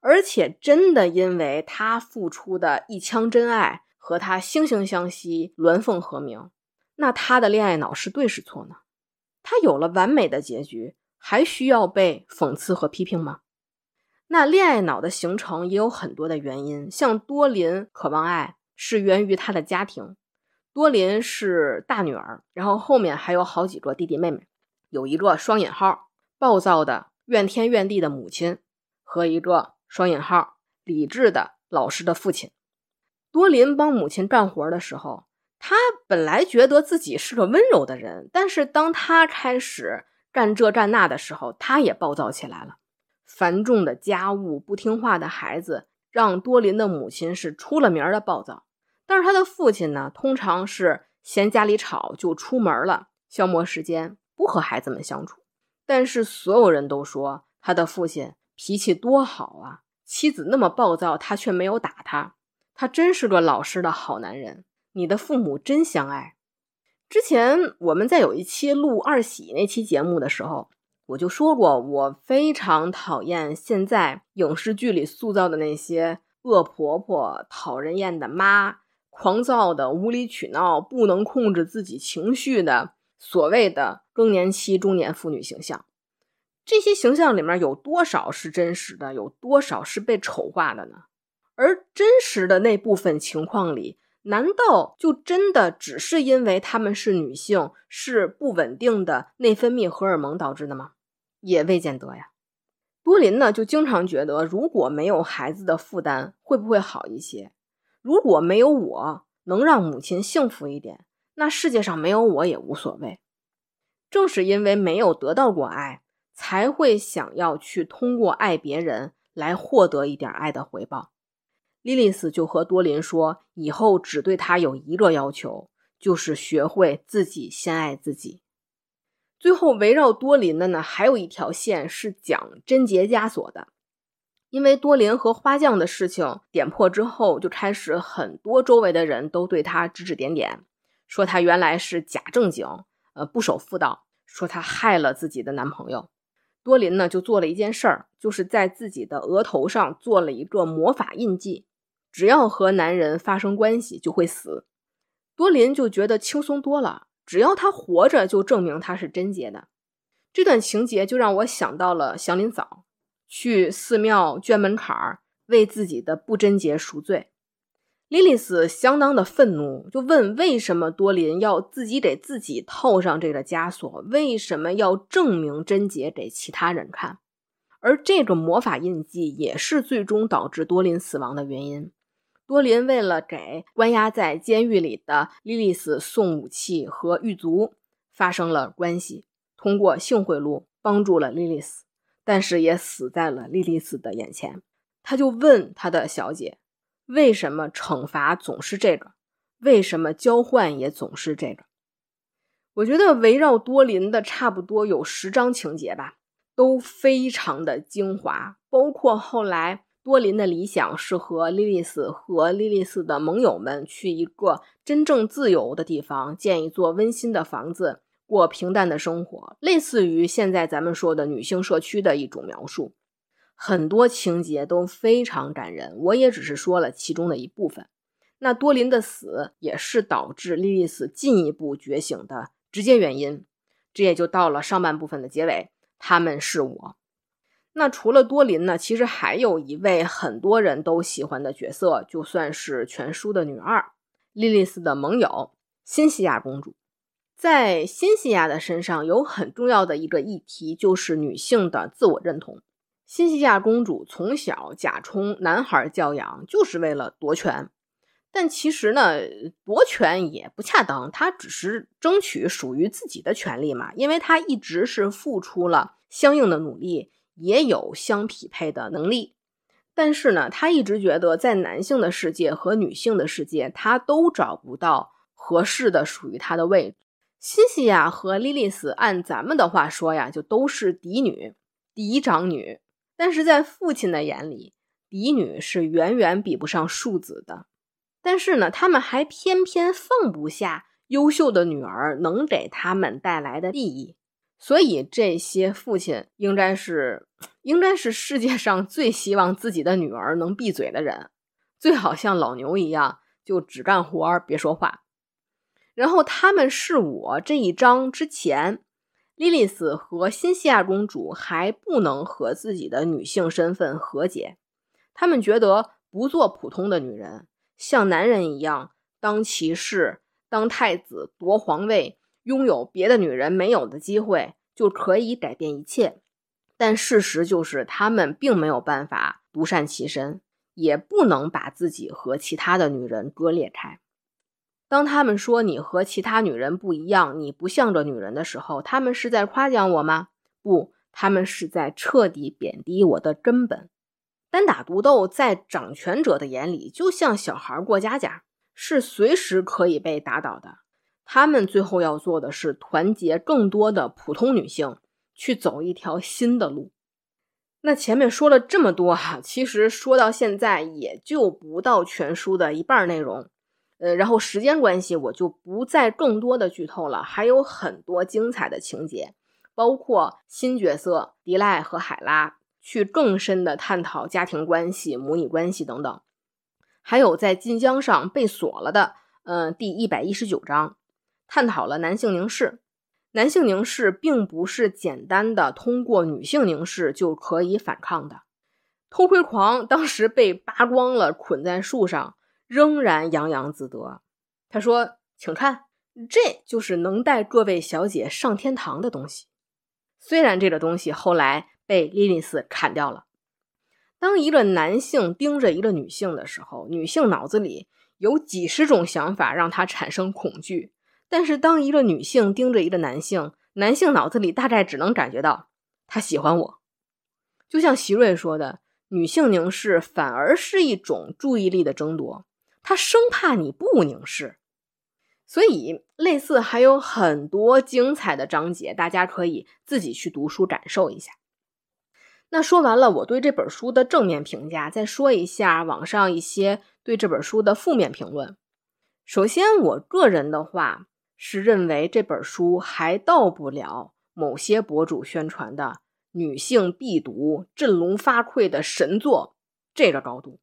而且真的因为她付出的一腔真爱和他惺惺相惜、鸾凤和鸣，那她的恋爱脑是对是错呢？她有了完美的结局，还需要被讽刺和批评吗？那恋爱脑的形成也有很多的原因，像多林渴望爱是源于他的家庭。多林是大女儿，然后后面还有好几个弟弟妹妹，有一个双引号暴躁的怨天怨地的母亲和一个双引号理智的老实的父亲。多林帮母亲干活的时候，他本来觉得自己是个温柔的人，但是当他开始干这干那的时候，他也暴躁起来了。繁重的家务、不听话的孩子，让多林的母亲是出了名的暴躁。但是他的父亲呢，通常是嫌家里吵就出门了，消磨时间，不和孩子们相处。但是所有人都说他的父亲脾气多好啊，妻子那么暴躁，他却没有打他，他真是个老实的好男人。你的父母真相爱。之前我们在有一期录二喜那期节目的时候，我就说过，我非常讨厌现在影视剧里塑造的那些恶婆婆、讨人厌的妈、狂躁的、无理取闹、不能控制自己情绪的所谓的更年期中年妇女形象。这些形象里面有多少是真实的？有多少是被丑化的呢？而真实的那部分情况里，难道就真的只是因为她们是女性，是不稳定的内分泌荷尔蒙导致的吗？也未见得呀。多林呢，就经常觉得，如果没有孩子的负担，会不会好一些？如果没有我能让母亲幸福一点，那世界上没有我也无所谓。正是因为没有得到过爱。才会想要去通过爱别人来获得一点爱的回报。莉莉丝就和多林说，以后只对他有一个要求，就是学会自己先爱自己。最后围绕多林的呢，还有一条线是讲贞洁枷锁的。因为多林和花匠的事情点破之后，就开始很多周围的人都对他指指点点，说他原来是假正经，呃，不守妇道，说他害了自己的男朋友。多林呢，就做了一件事儿，就是在自己的额头上做了一个魔法印记，只要和男人发生关系就会死。多林就觉得轻松多了，只要他活着，就证明他是贞洁的。这段情节就让我想到了祥林嫂去寺庙捐门槛儿，为自己的不贞洁赎罪。莉莉丝相当的愤怒，就问为什么多林要自己给自己套上这个枷锁？为什么要证明贞洁给其他人看？而这个魔法印记也是最终导致多林死亡的原因。多林为了给关押在监狱里的莉莉丝送武器和狱卒发生了关系，通过性贿赂帮助了莉莉丝，但是也死在了莉莉丝的眼前。他就问他的小姐。为什么惩罚总是这个？为什么交换也总是这个？我觉得围绕多林的差不多有十章情节吧，都非常的精华。包括后来多林的理想是和莉莉丝和莉莉丝的盟友们去一个真正自由的地方，建一座温馨的房子，过平淡的生活，类似于现在咱们说的女性社区的一种描述。很多情节都非常感人，我也只是说了其中的一部分。那多林的死也是导致莉莉丝进一步觉醒的直接原因。这也就到了上半部分的结尾，他们是我。那除了多林呢？其实还有一位很多人都喜欢的角色，就算是全书的女二，莉莉丝的盟友新西亚公主。在新西娅的身上有很重要的一个议题，就是女性的自我认同。新西亚公主从小假充男孩教养，就是为了夺权。但其实呢，夺权也不恰当，她只是争取属于自己的权利嘛。因为她一直是付出了相应的努力，也有相匹配的能力。但是呢，她一直觉得在男性的世界和女性的世界，她都找不到合适的属于她的位置。西西呀和莉莉丝，按咱们的话说呀，就都是嫡女、嫡长女。但是在父亲的眼里，嫡女是远远比不上庶子的。但是呢，他们还偏偏放不下优秀的女儿能给他们带来的利益。所以，这些父亲应该是应该是世界上最希望自己的女儿能闭嘴的人，最好像老牛一样，就只干活儿，别说话。然后，他们是我这一章之前。莉莉丝和新西亚公主还不能和自己的女性身份和解，他们觉得不做普通的女人，像男人一样当骑士、当太子、夺皇位，拥有别的女人没有的机会，就可以改变一切。但事实就是，他们并没有办法独善其身，也不能把自己和其他的女人割裂开。当他们说你和其他女人不一样，你不像个女人的时候，他们是在夸奖我吗？不，他们是在彻底贬低我的根本。单打独斗，在掌权者的眼里，就像小孩过家家，是随时可以被打倒的。他们最后要做的是团结更多的普通女性，去走一条新的路。那前面说了这么多哈，其实说到现在也就不到全书的一半内容。呃，然后时间关系，我就不再更多的剧透了。还有很多精彩的情节，包括新角色迪赖和海拉去更深的探讨家庭关系、母女关系等等。还有在晋江上被锁了的，嗯，第一百一十九章，探讨了男性凝视。男性凝视并不是简单的通过女性凝视就可以反抗的。偷窥狂当时被扒光了，捆在树上。仍然洋洋自得。他说：“请看，这就是能带各位小姐上天堂的东西。虽然这个东西后来被莉莉丝砍掉了。当一个男性盯着一个女性的时候，女性脑子里有几十种想法让她产生恐惧；但是当一个女性盯着一个男性，男性脑子里大概只能感觉到他喜欢我。就像席瑞说的，女性凝视反而是一种注意力的争夺。”他生怕你不凝视，所以类似还有很多精彩的章节，大家可以自己去读书感受一下。那说完了我对这本书的正面评价，再说一下网上一些对这本书的负面评论。首先，我个人的话是认为这本书还到不了某些博主宣传的女性必读、振聋发聩的神作这个高度。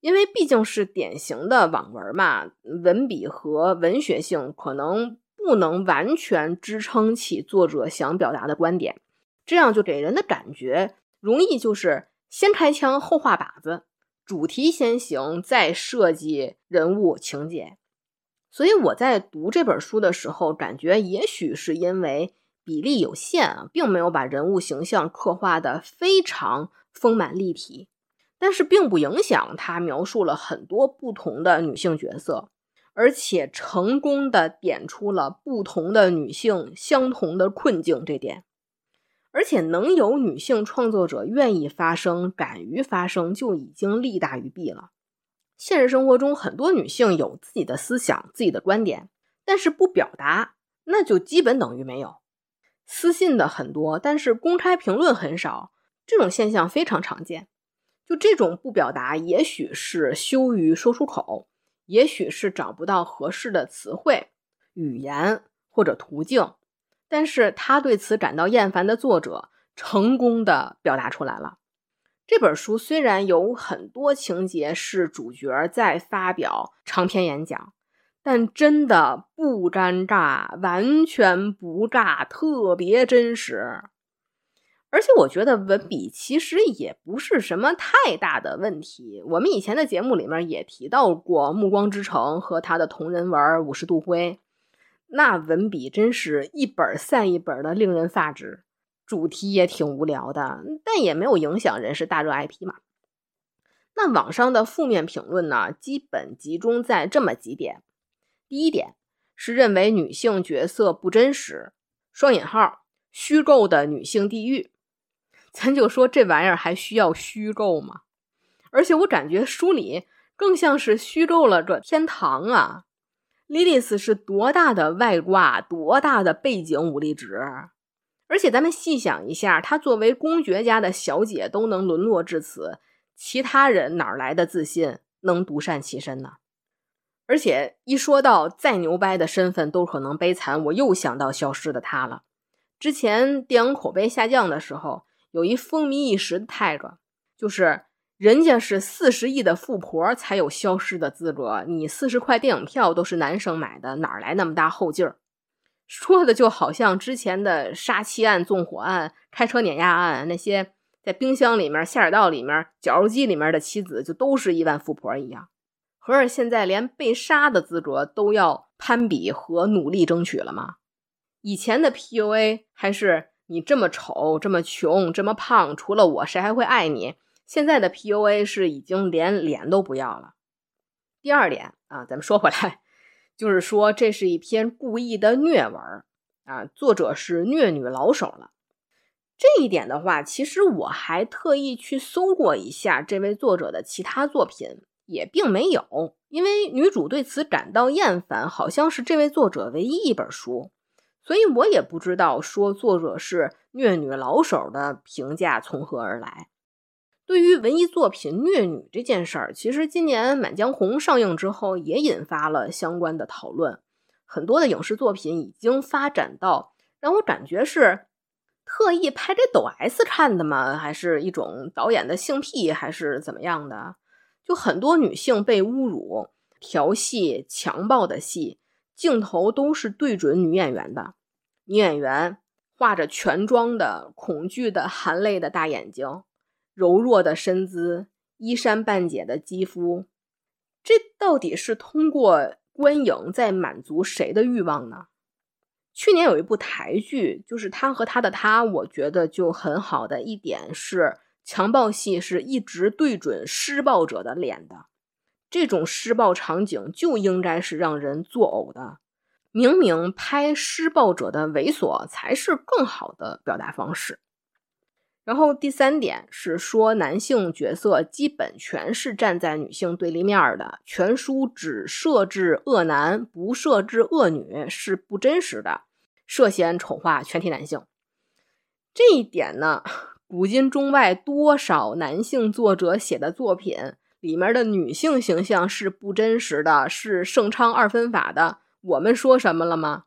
因为毕竟是典型的网文嘛，文笔和文学性可能不能完全支撑起作者想表达的观点，这样就给人的感觉容易就是先开枪后画靶子，主题先行再设计人物情节。所以我在读这本书的时候，感觉也许是因为比例有限啊，并没有把人物形象刻画的非常丰满立体。但是并不影响他描述了很多不同的女性角色，而且成功的点出了不同的女性相同的困境这点。而且能有女性创作者愿意发声、敢于发声，就已经利大于弊了。现实生活中，很多女性有自己的思想、自己的观点，但是不表达，那就基本等于没有。私信的很多，但是公开评论很少，这种现象非常常见。就这种不表达，也许是羞于说出口，也许是找不到合适的词汇、语言或者途径，但是他对此感到厌烦的作者，成功的表达出来了。这本书虽然有很多情节是主角在发表长篇演讲，但真的不尴尬，完全不尬，特别真实。而且我觉得文笔其实也不是什么太大的问题。我们以前的节目里面也提到过《暮光之城》和他的同人文《五十度灰》，那文笔真是一本赛一本的，令人发指。主题也挺无聊的，但也没有影响人是大热 IP 嘛。那网上的负面评论呢，基本集中在这么几点：第一点是认为女性角色不真实（双引号），虚构的女性地狱。咱就说这玩意儿还需要虚构吗？而且我感觉书里更像是虚构了个天堂啊！莉莉丝是多大的外挂，多大的背景武力值？而且咱们细想一下，她作为公爵家的小姐都能沦落至此，其他人哪来的自信能独善其身呢？而且一说到再牛掰的身份都可能悲惨，我又想到消失的她了。之前电影口碑下降的时候。有一风靡一时的 tag，就是人家是四十亿的富婆才有消失的资格，你四十块电影票都是男生买的，哪来那么大后劲儿？说的就好像之前的杀妻案、纵火案、开车碾压案，那些在冰箱里面、下水道里面、绞肉机里面的妻子就都是亿万富婆一样。合着现在连被杀的资格都要攀比和努力争取了吗？以前的 PUA 还是？你这么丑，这么穷，这么胖，除了我，谁还会爱你？现在的 PUA 是已经连脸都不要了。第二点啊，咱们说回来，就是说这是一篇故意的虐文啊，作者是虐女老手了。这一点的话，其实我还特意去搜过一下这位作者的其他作品，也并没有，因为女主对此感到厌烦，好像是这位作者唯一一本书。所以我也不知道说作者是虐女老手的评价从何而来。对于文艺作品虐女这件事儿，其实今年《满江红》上映之后也引发了相关的讨论。很多的影视作品已经发展到让我感觉是特意拍给抖 S 看的吗？还是一种导演的性癖，还是怎么样的？就很多女性被侮辱、调戏、强暴的戏。镜头都是对准女演员的，女演员化着全妆的恐惧的含泪的大眼睛，柔弱的身姿，衣衫半解的肌肤，这到底是通过观影在满足谁的欲望呢？去年有一部台剧，就是他和他的他，我觉得就很好的一点是，强暴戏是一直对准施暴者的脸的。这种施暴场景就应该是让人作呕的，明明拍施暴者的猥琐才是更好的表达方式。然后第三点是说，男性角色基本全是站在女性对立面的，全书只设置恶男不设置恶女是不真实的，涉嫌丑化全体男性。这一点呢，古今中外多少男性作者写的作品。里面的女性形象是不真实的，是盛昌二分法的。我们说什么了吗？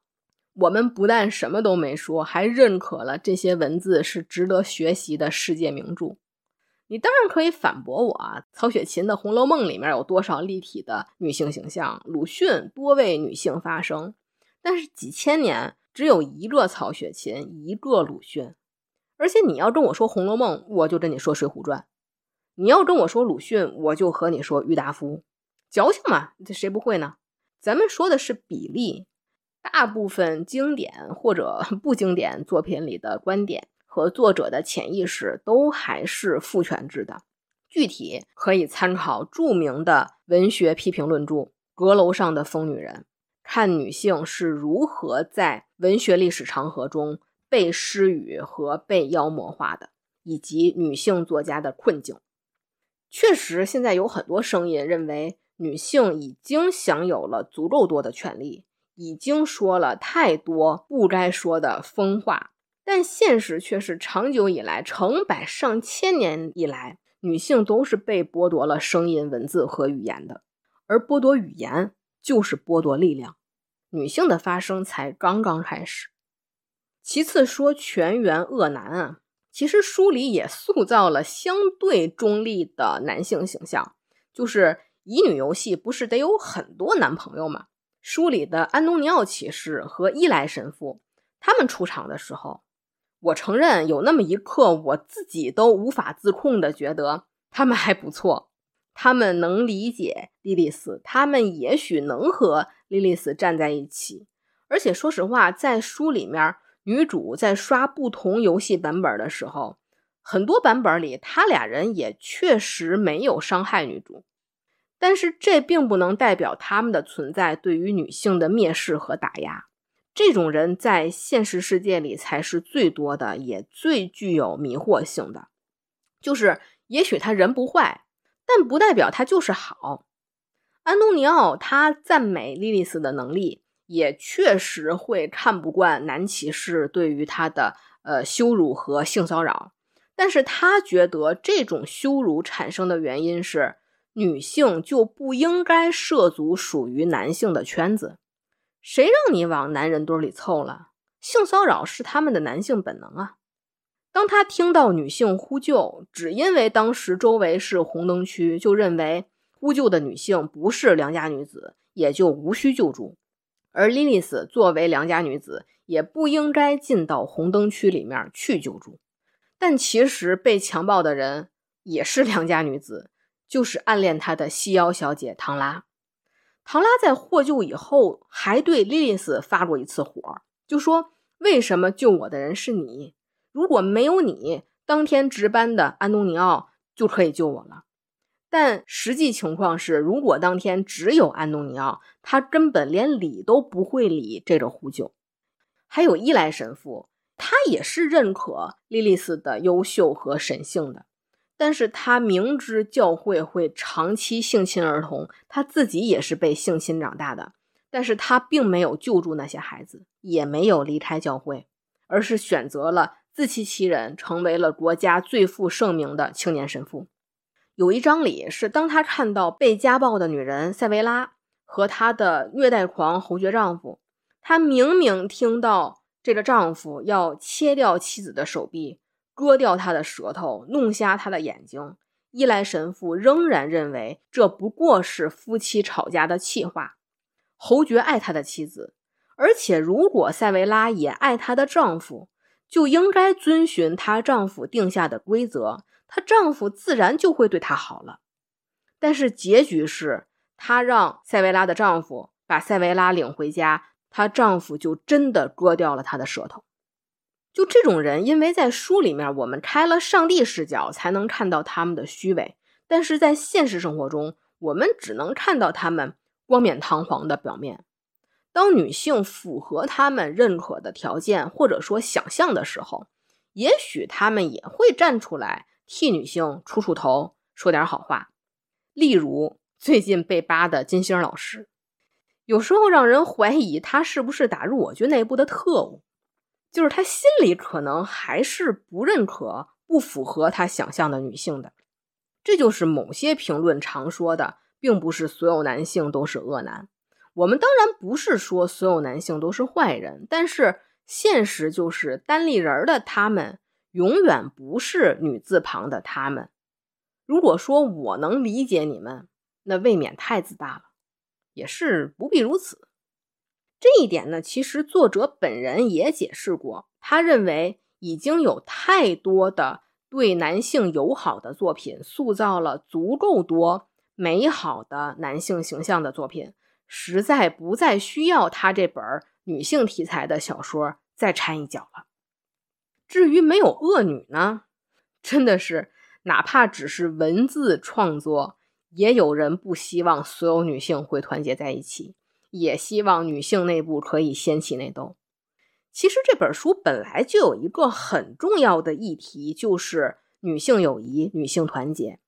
我们不但什么都没说，还认可了这些文字是值得学习的世界名著。你当然可以反驳我啊！曹雪芹的《红楼梦》里面有多少立体的女性形象？鲁迅多为女性发声，但是几千年只有一个曹雪芹，一个鲁迅。而且你要跟我说《红楼梦》，我就跟你说《水浒传》。你要跟我说鲁迅，我就和你说郁达夫，矫情嘛，这谁不会呢？咱们说的是比例，大部分经典或者 (laughs) 不经典作品里的观点和作者的潜意识都还是父权制的。具体可以参考著名的文学批评论著《阁楼上的疯女人》，看女性是如何在文学历史长河中被施语和被妖魔化的，以及女性作家的困境。确实，现在有很多声音认为女性已经享有了足够多的权利，已经说了太多不该说的疯话。但现实却是，长久以来，成百上千年以来，女性都是被剥夺了声音、文字和语言的。而剥夺语言就是剥夺力量，女性的发声才刚刚开始。其次说全员恶男啊。其实书里也塑造了相对中立的男性形象，就是乙女游戏不是得有很多男朋友吗？书里的安东尼奥骑士和伊莱神父，他们出场的时候，我承认有那么一刻，我自己都无法自控的觉得他们还不错，他们能理解莉莉丝，他们也许能和莉莉丝站在一起，而且说实话，在书里面。女主在刷不同游戏版本的时候，很多版本里他俩人也确实没有伤害女主，但是这并不能代表他们的存在对于女性的蔑视和打压。这种人在现实世界里才是最多的，也最具有迷惑性的。就是也许他人不坏，但不代表他就是好。安东尼奥他赞美莉莉丝的能力。也确实会看不惯男骑士对于他的呃羞辱和性骚扰，但是他觉得这种羞辱产生的原因是女性就不应该涉足属于男性的圈子，谁让你往男人堆里凑了？性骚扰是他们的男性本能啊！当他听到女性呼救，只因为当时周围是红灯区，就认为呼救的女性不是良家女子，也就无需救助。而莉莉丝作为良家女子，也不应该进到红灯区里面去救助。但其实被强暴的人也是良家女子，就是暗恋他的西妖小姐唐拉。唐拉在获救以后，还对莉莉丝发过一次火，就说：“为什么救我的人是你？如果没有你，当天值班的安东尼奥就可以救我了。”但实际情况是，如果当天只有安东尼奥，他根本连理都不会理这个呼救。还有伊莱神父，他也是认可莉莉丝的优秀和神性的，但是他明知教会会长期性侵儿童，他自己也是被性侵长大的，但是他并没有救助那些孩子，也没有离开教会，而是选择了自欺欺人，成为了国家最负盛名的青年神父。有一章里是当他看到被家暴的女人塞维拉和她的虐待狂侯爵丈夫，他明明听到这个丈夫要切掉妻子的手臂，割掉他的舌头，弄瞎他的眼睛。伊莱神父仍然认为这不过是夫妻吵架的气话。侯爵爱他的妻子，而且如果塞维拉也爱她的丈夫，就应该遵循她丈夫定下的规则，她丈夫自然就会对她好了。但是结局是，她让塞维拉的丈夫把塞维拉领回家，她丈夫就真的割掉了她的舌头。就这种人，因为在书里面我们开了上帝视角，才能看到他们的虚伪；但是在现实生活中，我们只能看到他们冠冕堂皇的表面。当女性符合他们认可的条件或者说想象的时候，也许他们也会站出来替女性出出头，说点好话。例如最近被扒的金星老师，有时候让人怀疑他是不是打入我军内部的特务。就是他心里可能还是不认可不符合他想象的女性的，这就是某些评论常说的，并不是所有男性都是恶男。我们当然不是说所有男性都是坏人，但是现实就是单立人的他们永远不是女字旁的他们。如果说我能理解你们，那未免太自大了，也是不必如此。这一点呢，其实作者本人也解释过。他认为已经有太多的对男性友好的作品，塑造了足够多美好的男性形象的作品，实在不再需要他这本女性题材的小说再掺一脚了。至于没有恶女呢，真的是哪怕只是文字创作，也有人不希望所有女性会团结在一起。也希望女性内部可以掀起内斗。其实这本书本来就有一个很重要的议题，就是女性友谊、女性团结。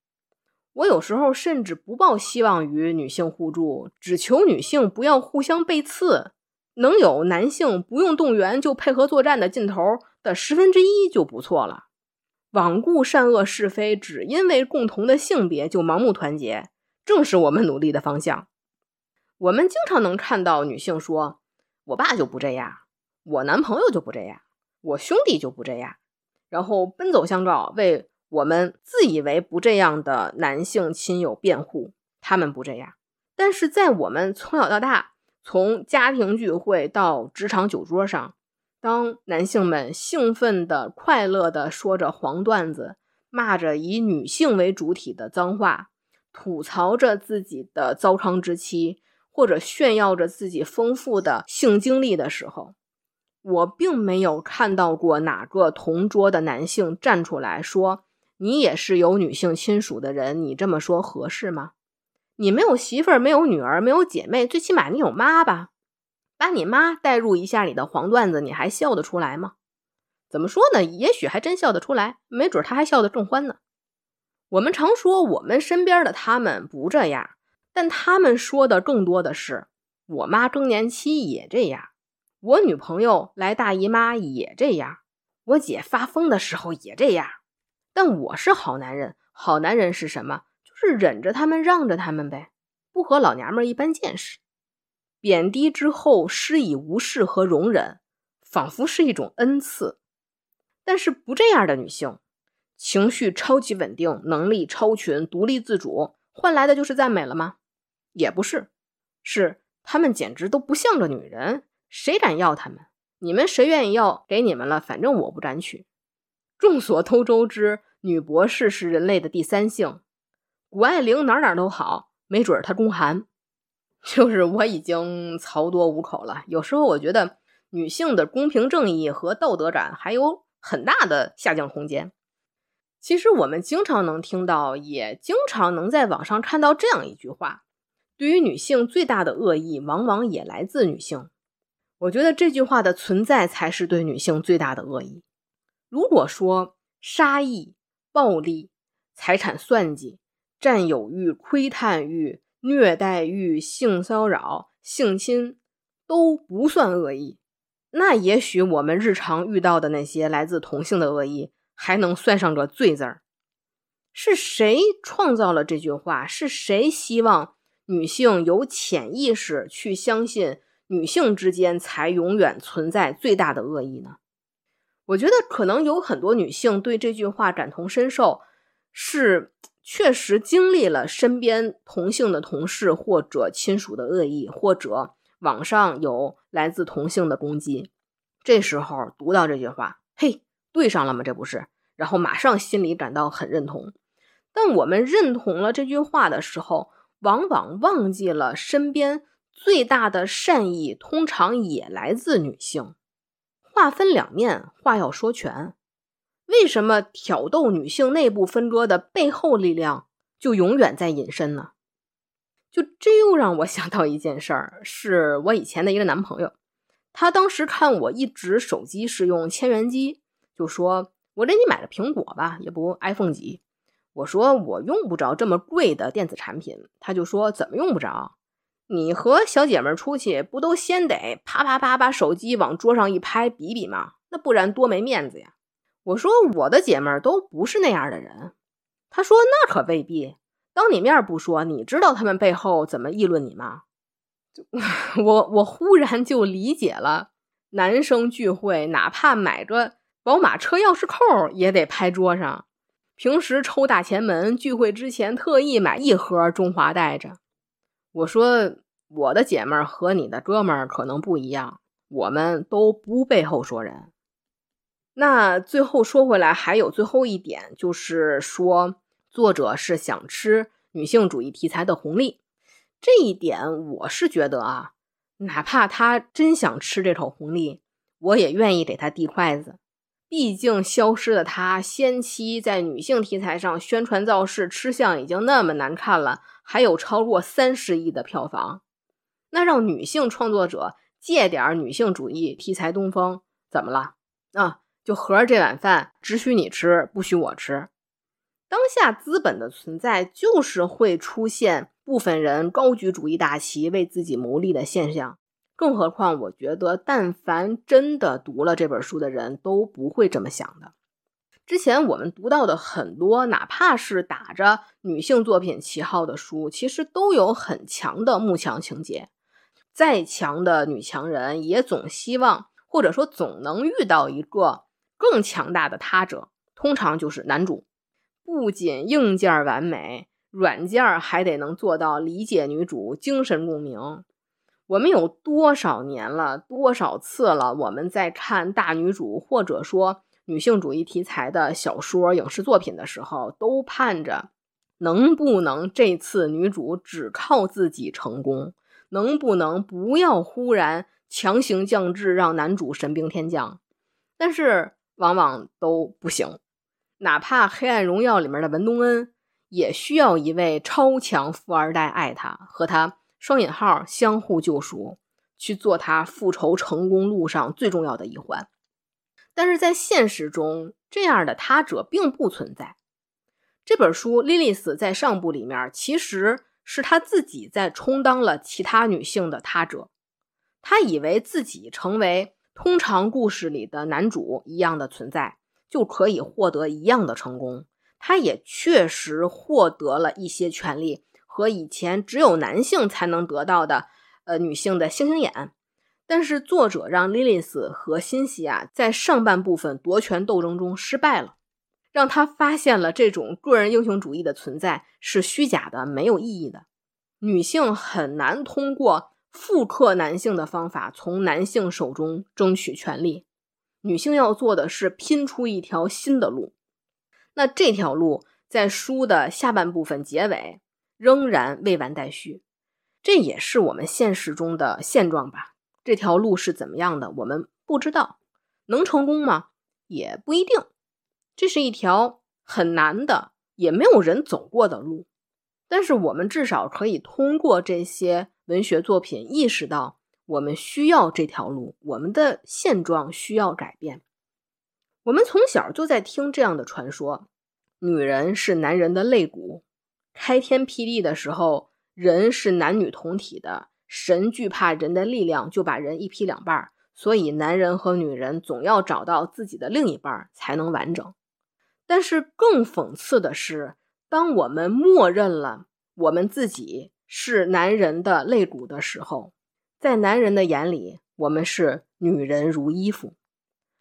我有时候甚至不抱希望于女性互助，只求女性不要互相背刺，能有男性不用动员就配合作战的劲头的十分之一就不错了。罔顾善恶是非，只因为共同的性别就盲目团结，正是我们努力的方向。我们经常能看到女性说：“我爸就不这样，我男朋友就不这样，我兄弟就不这样。”然后奔走相告，为我们自以为不这样的男性亲友辩护。他们不这样，但是在我们从小到大，从家庭聚会到职场酒桌上，当男性们兴奋的、快乐的说着黄段子，骂着以女性为主体的脏话，吐槽着自己的糟糠之妻。或者炫耀着自己丰富的性经历的时候，我并没有看到过哪个同桌的男性站出来说：“你也是有女性亲属的人，你这么说合适吗？你没有媳妇儿，没有女儿，没有姐妹，最起码你有妈吧？把你妈带入一下你的黄段子，你还笑得出来吗？怎么说呢？也许还真笑得出来，没准他还笑得正欢呢。我们常说我们身边的他们不这样。”但他们说的更多的是，我妈更年期也这样，我女朋友来大姨妈也这样，我姐发疯的时候也这样。但我是好男人，好男人是什么？就是忍着他们，让着他们呗，不和老娘们一般见识。贬低之后施以无视和容忍，仿佛是一种恩赐。但是不这样的女性，情绪超级稳定，能力超群，独立自主，换来的就是赞美了吗？也不是，是他们简直都不像个女人，谁敢要他们？你们谁愿意要，给你们了，反正我不敢娶。众所周知，女博士是人类的第三性。谷爱凌哪哪都好，没准她宫寒。(laughs) 就是我已经槽多五口了。有时候我觉得女性的公平正义和道德感还有很大的下降空间。其实我们经常能听到，也经常能在网上看到这样一句话。对于女性最大的恶意，往往也来自女性。我觉得这句话的存在才是对女性最大的恶意。如果说杀意、暴力、财产算计、占有欲、窥探欲、虐待欲、性骚扰、性侵都不算恶意，那也许我们日常遇到的那些来自同性的恶意，还能算上个罪字儿。是谁创造了这句话？是谁希望女性有潜意识去相信女性之间才永远存在最大的恶意呢？我觉得可能有很多女性对这句话感同身受，是确实经历了身边同性的同事或者亲属的恶意，或者网上有来自同性的攻击。这时候读到这句话，嘿，对上了吗？这不是？然后马上心里感到很认同。但我们认同了这句话的时候，往往忘记了身边最大的善意通常也来自女性。话分两面，话要说全。为什么挑逗女性内部分割的背后力量就永远在隐身呢？就这又让我想到一件事儿，是我以前的一个男朋友，他当时看我一直手机是用千元机，就说：“我给你买了苹果吧，也不 iPhone 几。”我说我用不着这么贵的电子产品，他就说怎么用不着？你和小姐妹出去不都先得啪啪啪把手机往桌上一拍比比吗？那不然多没面子呀！我说我的姐妹都不是那样的人。他说那可未必，当你面不说，你知道他们背后怎么议论你吗？(laughs) 我我忽然就理解了，男生聚会哪怕买个宝马车钥匙扣也得拍桌上。平时抽大前门，聚会之前特意买一盒中华带着。我说我的姐们儿和你的哥们儿可能不一样，我们都不背后说人。那最后说回来，还有最后一点，就是说作者是想吃女性主义题材的红利。这一点我是觉得啊，哪怕他真想吃这口红利，我也愿意给他递筷子。毕竟，消失的她先期在女性题材上宣传造势、吃相已经那么难看了，还有超过三十亿的票房，那让女性创作者借点女性主义题材东风，怎么了？啊，就合着这碗饭只许你吃，不许我吃。当下资本的存在，就是会出现部分人高举主义大旗，为自己谋利的现象。更何况，我觉得，但凡真的读了这本书的人，都不会这么想的。之前我们读到的很多，哪怕是打着女性作品旗号的书，其实都有很强的慕强情节。再强的女强人，也总希望，或者说总能遇到一个更强大的他者，通常就是男主。不仅硬件完美，软件还得能做到理解女主，精神共鸣。我们有多少年了，多少次了？我们在看大女主或者说女性主义题材的小说、影视作品的时候，都盼着能不能这次女主只靠自己成功，能不能不要忽然强行降智，让男主神兵天降？但是往往都不行。哪怕《黑暗荣耀》里面的文东恩，也需要一位超强富二代爱他，和他。双引号相互救赎，去做他复仇成功路上最重要的一环。但是在现实中，这样的他者并不存在。这本书，莉莉丝在上部里面其实是她自己在充当了其他女性的他者。她以为自己成为通常故事里的男主一样的存在，就可以获得一样的成功。她也确实获得了一些权利。和以前只有男性才能得到的，呃，女性的星星眼，但是作者让莉莉丝和辛西啊在上半部分夺权斗争中失败了，让他发现了这种个人英雄主义的存在是虚假的、没有意义的。女性很难通过复刻男性的方法从男性手中争取权利，女性要做的是拼出一条新的路。那这条路在书的下半部分结尾。仍然未完待续，这也是我们现实中的现状吧？这条路是怎么样的？我们不知道，能成功吗？也不一定。这是一条很难的，也没有人走过的路。但是我们至少可以通过这些文学作品意识到，我们需要这条路，我们的现状需要改变。我们从小就在听这样的传说：女人是男人的肋骨。开天辟地的时候，人是男女同体的，神惧怕人的力量，就把人一劈两半儿，所以男人和女人总要找到自己的另一半才能完整。但是更讽刺的是，当我们默认了我们自己是男人的肋骨的时候，在男人的眼里，我们是女人如衣服。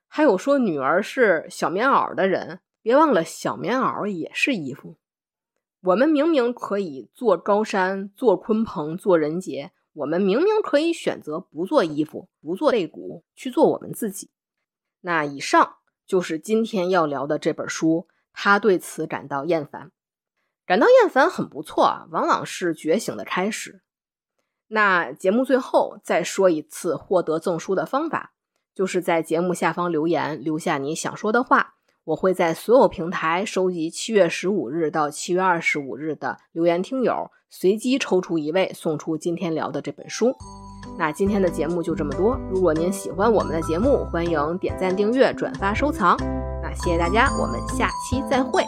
还有说女儿是小棉袄的人，别忘了小棉袄也是衣服。我们明明可以做高山，做鲲鹏，做人杰。我们明明可以选择不做衣服，不做肋骨，去做我们自己。那以上就是今天要聊的这本书。他对此感到厌烦，感到厌烦很不错啊，往往是觉醒的开始。那节目最后再说一次获得赠书的方法，就是在节目下方留言，留下你想说的话。我会在所有平台收集七月十五日到七月二十五日的留言听友，随机抽出一位送出今天聊的这本书。那今天的节目就这么多。如果您喜欢我们的节目，欢迎点赞、订阅、转发、收藏。那谢谢大家，我们下期再会。